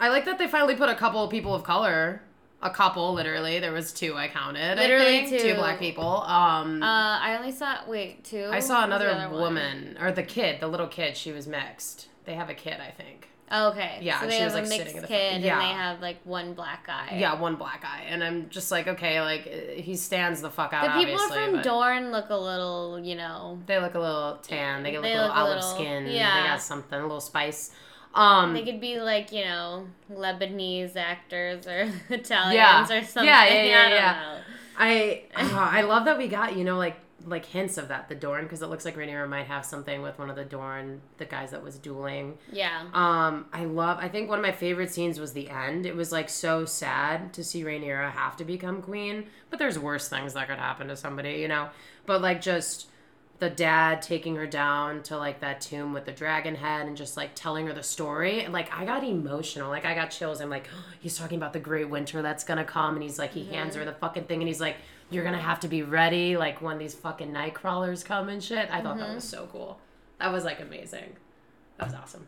I like that they finally put a couple of people of color. A couple, literally. There was two I counted. I Literally think. two. Two black people. Um Uh, I only saw wait two. I saw another other one? woman. Or the kid, the little kid, she was mixed. They have a kid, I think. Okay. Yeah, so they she have was, a like, mixed sitting kid, front. and they have like one black guy. Yeah, one black guy. And I'm just like, okay, like uh, he stands the fuck out. The people obviously, from but Dorne look a little, you know, They look a little tan. They get They a little look a olive little- skin. yeah. They got something, a little spice. Um they could be like, you know, Lebanese actors or *laughs* Italians Yeah. or something. Yeah, yeah, yeah, I don't yeah. know. I uh, I love that we got you know like like hints of that the Dorne because it looks like Rhaenyra might have something with one of the Dorne the guys that was dueling. Yeah. Um, I love. I think one of my favorite scenes was the end. It was like so sad to see Rhaenyra have to become queen, but there's worse things that could happen to somebody, you know. But like just the dad taking her down to like that tomb with the dragon head and just like telling her the story. And like I got emotional. Like I got chills. I'm like, *gasps* he's talking about the great winter that's gonna come, and he's like, he hands her the fucking thing, and he's like, you're gonna have to be ready, like when these fucking night crawlers come and shit. I thought that mm-hmm. was so cool. That was like amazing. That was awesome.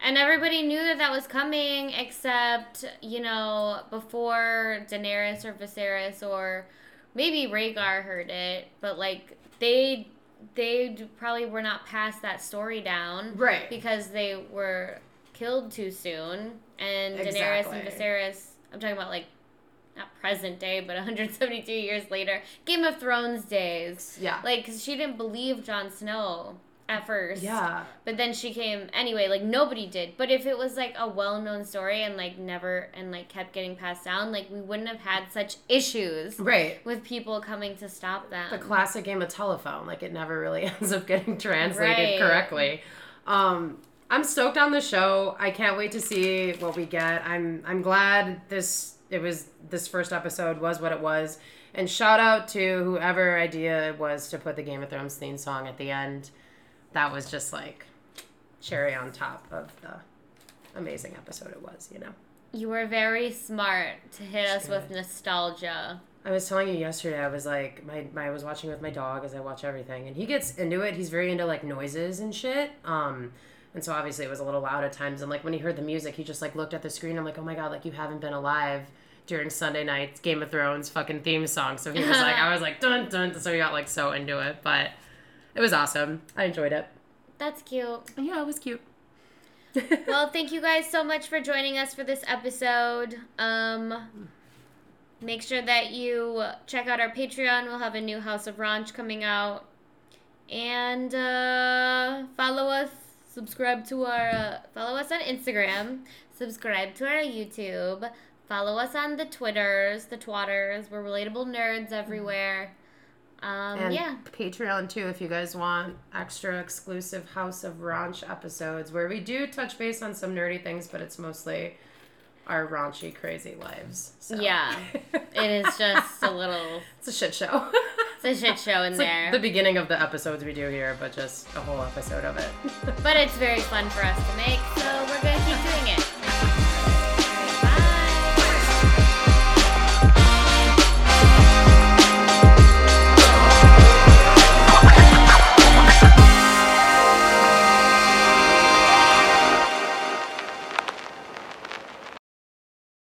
And everybody knew that that was coming, except you know before Daenerys or Viserys or maybe Rhaegar heard it, but like they they probably were not past that story down, Right. Because they were killed too soon, and Daenerys and Viserys. I'm talking about like not present day, but *laughs* 172 years later, Game of Thrones days. Yeah. Like, cause she didn't believe Jon Snow at first. Yeah. But then she came anyway, like nobody did. But if it was like a well known story and like never and like kept getting passed down, like we wouldn't have had such issues Right. with people coming to stop them. The classic game of telephone. Like it never really *laughs* ends up getting translated Right. correctly. Um, I'm stoked on the show. I can't wait to see what we get. I'm I'm glad this it was this first episode was what it was. And shout out to whoever idea it was to put the Game of Thrones theme song at the end. That was just like cherry on top of the amazing episode it was, you know. You were very smart to hit us with nostalgia. I was telling you yesterday. I was like, my, my I was watching with my dog as I watch everything, and he gets into it. He's very into like noises and shit. Um, and so obviously it was a little loud at times. And like when he heard the music, he just like looked at the screen. I'm like, oh my god, like you haven't been alive during Sunday night's Game of Thrones fucking theme song. So he was like, *laughs* I was like, dun dun. So he got like so into it, but it was awesome. I enjoyed it. That's cute. Yeah, it was cute. *laughs* well, thank you guys so much for joining us for this episode. Um, make sure that you check out our Patreon. We'll have a new House of Ranch coming out. And uh, follow us, subscribe to our, uh, follow us on Instagram, subscribe to our YouTube, follow us on the Twitters, the Twatters. We're relatable nerds everywhere. Um, and yeah. Patreon too, if you guys want extra exclusive House of Ranch episodes where we do touch base on some nerdy things, but it's mostly our raunchy, crazy lives. So. Yeah. *laughs* it is just a little. It's a shit show. It's a shit show in it's there. Like the beginning of the episodes we do here, but just a whole episode of it. but it's very fun for us to make, so we're to keep doing it.